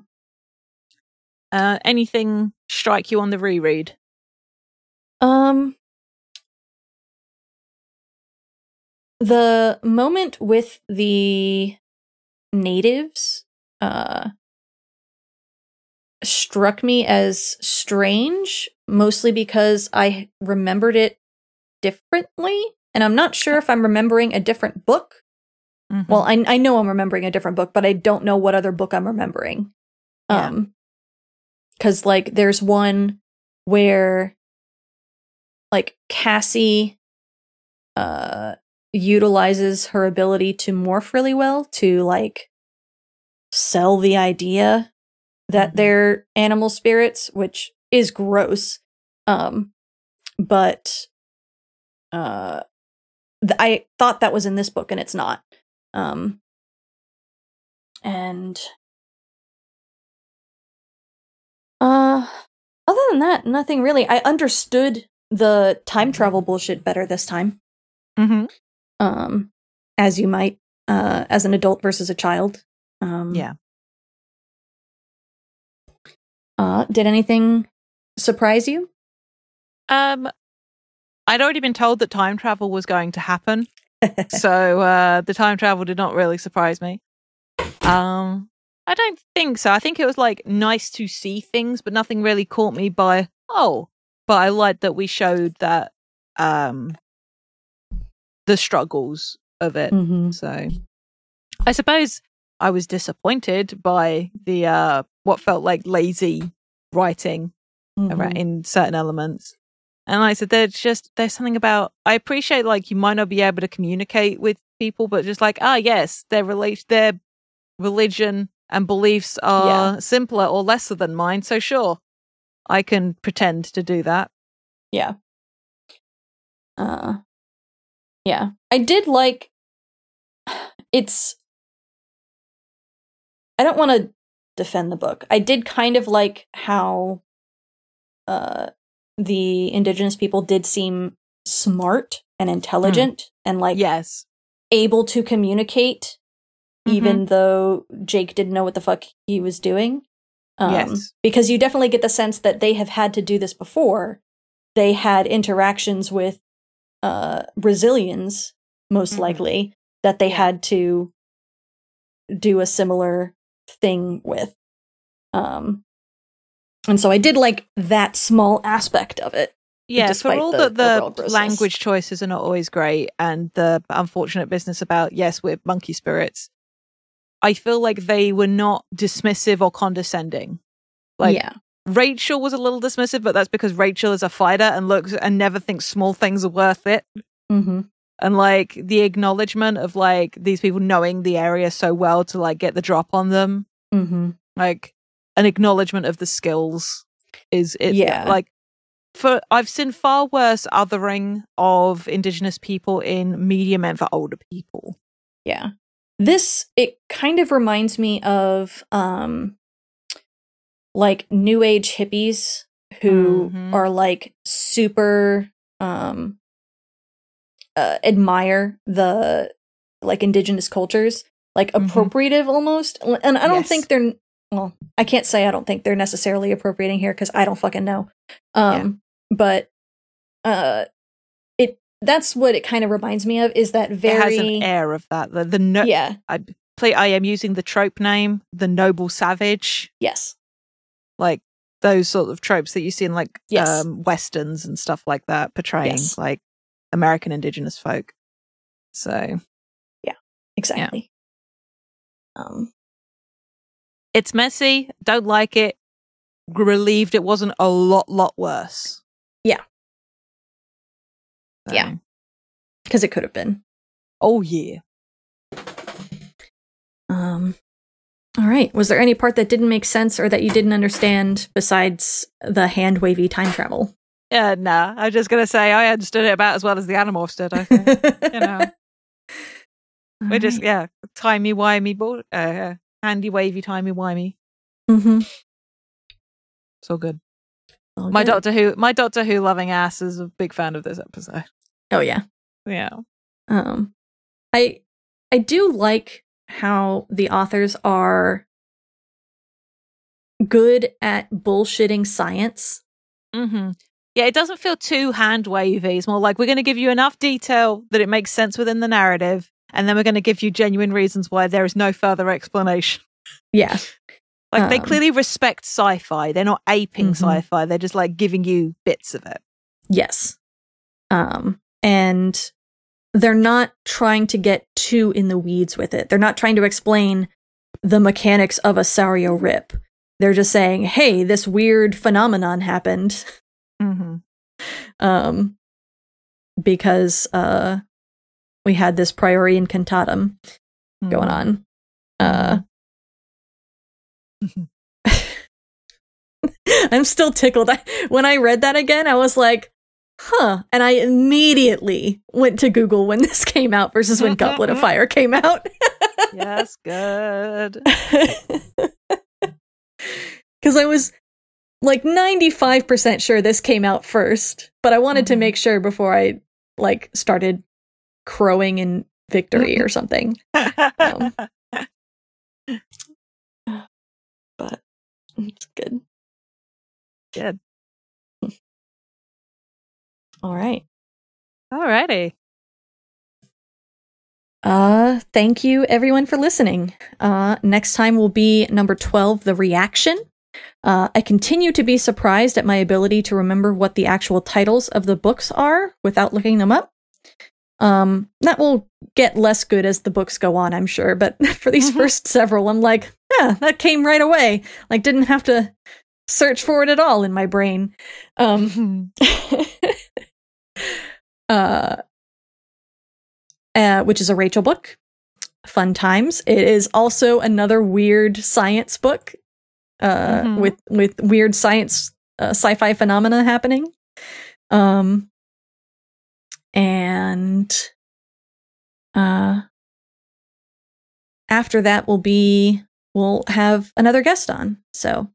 A: Uh, anything strike you on the reread?
B: Um the moment with the natives uh struck me as strange mostly because I remembered it differently and I'm not sure if I'm remembering a different book.
A: Mhm.
B: Well, I I know I'm remembering a different book, but I don't know what other book I'm remembering.
A: Yeah.
B: Um cuz like there's one where like Cassie uh utilizes her ability to morph really well to like sell the idea that
A: Mhm.
B: they're animal spirits, which is gross. Um but uh th- I thought that was in this book and it's not. Um and uh other than that, nothing really. I understood the time travel bullshit better this time.
A: Mm-hmm.
B: Um as you might uh as an adult versus a child. Um
A: Yeah.
B: Uh did anything surprise you?
A: Um, I'd already been told that time travel was going to happen, so uh, the time travel did not really surprise me. Um, I don't think so. I think it was like nice to see things, but nothing really caught me by oh. But I liked that we showed that um the struggles of it.
B: mm-hmm.
A: So I suppose I was disappointed by the uh what felt like lazy writing
B: Mm-hmm.
A: around in certain elements. And like I said, there's just there's something about I appreciate like you might not be able to communicate with people, but just like ah yes, their relate their religion and beliefs are simpler or lesser than mine. So sure, I can pretend to do that.
B: Yeah. Uh Yeah. I did like it's I don't want to defend the book. I did kind of like how uh the indigenous people did seem smart and intelligent and like
A: yes,
B: able to communicate even though Jake didn't know what the fuck he was doing. Um,
A: Yes.
B: Because you definitely get the sense that they have had to do this before. They had interactions with uh, Brazilians, most
A: Mhm.
B: likely, that they had to do a similar thing with. Um, and so I did like that small aspect of it.
A: yeah. For all
B: the
A: that the language choices are not always great, and the unfortunate business about yes, we're monkey spirits. I feel like they were not dismissive or condescending. Like
B: yeah.
A: Rachel was a little dismissive, but that's because Rachel is a fighter and looks and never thinks small things are worth it.
B: Mm-hmm.
A: And like the acknowledgement of like these people knowing the area so well to like get the drop on them,
B: Mm-hmm.
A: like an acknowledgement of the skills is it
B: Yeah.
A: like for I've seen far worse othering of indigenous people in media meant for older people.
B: Yeah. This it kind of reminds me of um like new age hippies who
A: Mhm.
B: are like super um uh, admire the like indigenous cultures, like
A: Mhm.
B: appropriative almost. And I don't
A: Yes.
B: think they're well, I can't say I don't think they're necessarily appropriating here cuz I don't fucking know. Um but uh it that's what it kind of reminds me of is that very
A: it has an air of that. The the no-
B: yeah
A: I play I am using the trope name, the noble savage.
B: yes
A: like those sort of tropes that you see in like
B: Yes.
A: um westerns and stuff like that portraying
B: Yes.
A: like american indigenous folk so yeah,
B: exactly um
A: it's messy. Don't like it. Relieved it wasn't a lot lot worse.
B: Yeah. Yeah. because it could have been.
A: Oh yeah.
B: Um all right. Was there any part that didn't make sense or that you didn't understand besides the hand wavy time travel?
A: Yeah nah. I was just gonna say i understood it about as well as the animorphs did i think you know. We're just yeah timey wimey bull- uh handy wavy timey wimey.
B: Mm-hmm.
A: it's all good. My doctor who my doctor who loving ass is a big fan of this episode.
B: Oh yeah.
A: Yeah.
B: Um i i do like how the authors are good at bullshitting science.
A: Mm-hmm. Yeah, it doesn't feel too hand wavy. It's more like we're going to give you enough detail that it makes sense within the narrative, and then we're going to give you genuine reasons why there is no further explanation.
B: yeah
A: Like they
B: Um.
A: clearly respect sci-fi. They're not aping
B: Mhm.
A: sci-fi. They're just like giving you bits of it.
B: Yes. Um, and they're not trying to get too in the weeds with it. They're not trying to explain the mechanics of a Sario rip. They're just saying, hey, this weird phenomenon happened.
A: Mm-hmm.
B: Um, because uh we had this priori incantatem going on. Uh I'm still tickled. I, when I read that again, I was like, huh. And I immediately went to Google when this came out versus when Goblet of Fire came out.
A: yes, good.
B: Because I was like 95% sure this came out first, but I wanted to
A: Mhm.
B: make sure before I like started crowing in victory or something. Um, But it's good.
A: Good.
B: All right.
A: Alrighty.
B: Uh, thank you everyone for listening. Uh, next time will be number 12, The Reaction. Uh, I continue to be surprised at my ability to remember what the actual titles of the books are without looking them up. Um, that will get less good as the books go on, I'm sure, but for these
A: Mhm.
B: first several, I'm like, yeah, that came right away. Like, didn't have to search for it at all in my brain. Um, uh, uh, which is a Rachel book. Fun times. It is also another weird science book uh,
A: Mhm.
B: with with weird science uh, sci-fi phenomena happening. Um, and uh, after that we'll be we'll have another guest on. So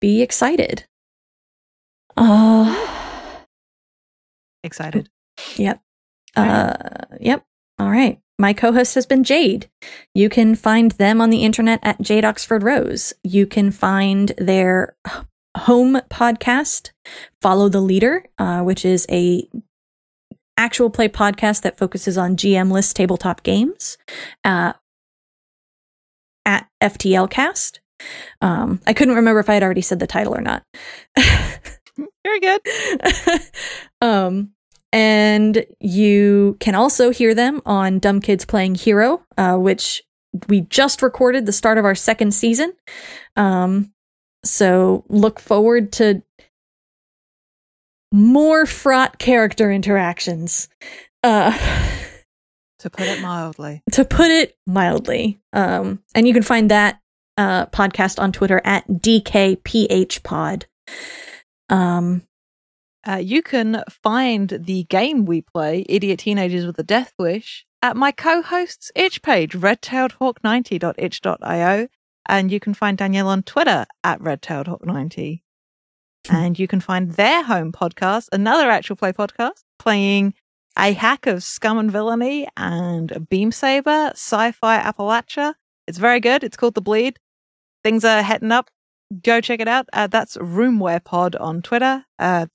B: be excited. Uh
A: Excited.
B: Yep. Uh, yep. All right. My co-host has been Jade. You can find them on the internet at Jade Oxford Rose. You can find their home podcast, Follow the Leader, uh, which is a actual play podcast that focuses on GM-less tabletop games. Uh, at FTLcast. Um, I couldn't remember if I had already said the title or not.
A: Very good.
B: um, and you can also hear them on Dumb Kids Playing Hero, uh, which we just recorded the start of our second season. Um, so look forward to more fraught character interactions. Uh,
A: To put it mildly.
B: to put it mildly. Um, and you can find that uh, podcast on Twitter at DKPHPod. Um,
A: Uh, you can find the game we play, Idiot Teenagers with a Death Wish, at my co-host's itch page, redtailedhawk90.itch.io. And you can find Danielle on Twitter at redtailedhawk90. And you can find their home podcast, another actual play podcast, playing a hack of Scum and Villainy and a Beam Saber, Sci-Fi Appalachia. It's very good. It's called The Bleed. Things are heading up. Go check it out. Uh, that's RoomWherePod on Twitter. Uh,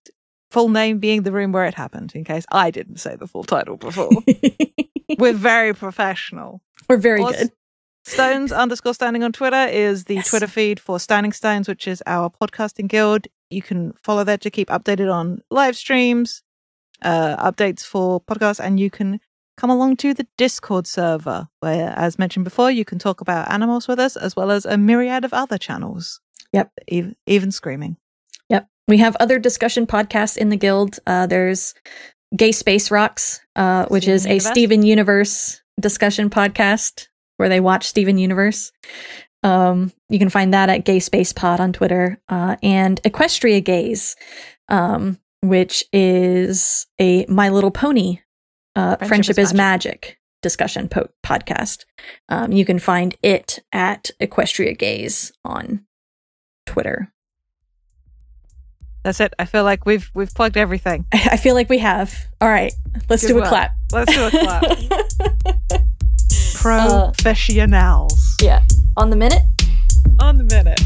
A: full name being The Room Where It Happened, in case I didn't say the full title before. We're very professional.
B: We're very
A: Also-
B: good.
A: Stones underscore standing on Twitter is the
B: Yes.
A: Twitter feed for Standing Stones, which is our podcasting guild. You can follow that to keep updated on live streams, uh, updates for podcasts, and you can come along to the Discord server, where, as mentioned before, you can talk about animals with us, as well as a myriad of other channels.
B: Yep.
A: Even, even screaming.
B: Yep. We have other discussion podcasts in the guild. Uh, there's Gay Space Rocks, uh, which
A: Steven
B: is a
A: Universe.
B: Steven Universe discussion podcast where they watch Steven Universe. Um, you can find that at Gay Space Pod on Twitter uh, and Equestria Gaze, um, which is a My Little Pony uh,
A: Friendship
B: Friendship,
A: is
B: is Magic, discussion po- podcast. Um, you can find it at Equestria Gaze on Twitter.
A: That's it. I feel like we've we've plugged everything.
B: I feel like we have. All right, let's
A: Good
B: do a clap.
A: Let's do a clap.
B: Uh,
A: Professionals
B: yeah, on the minute.
A: on the minute.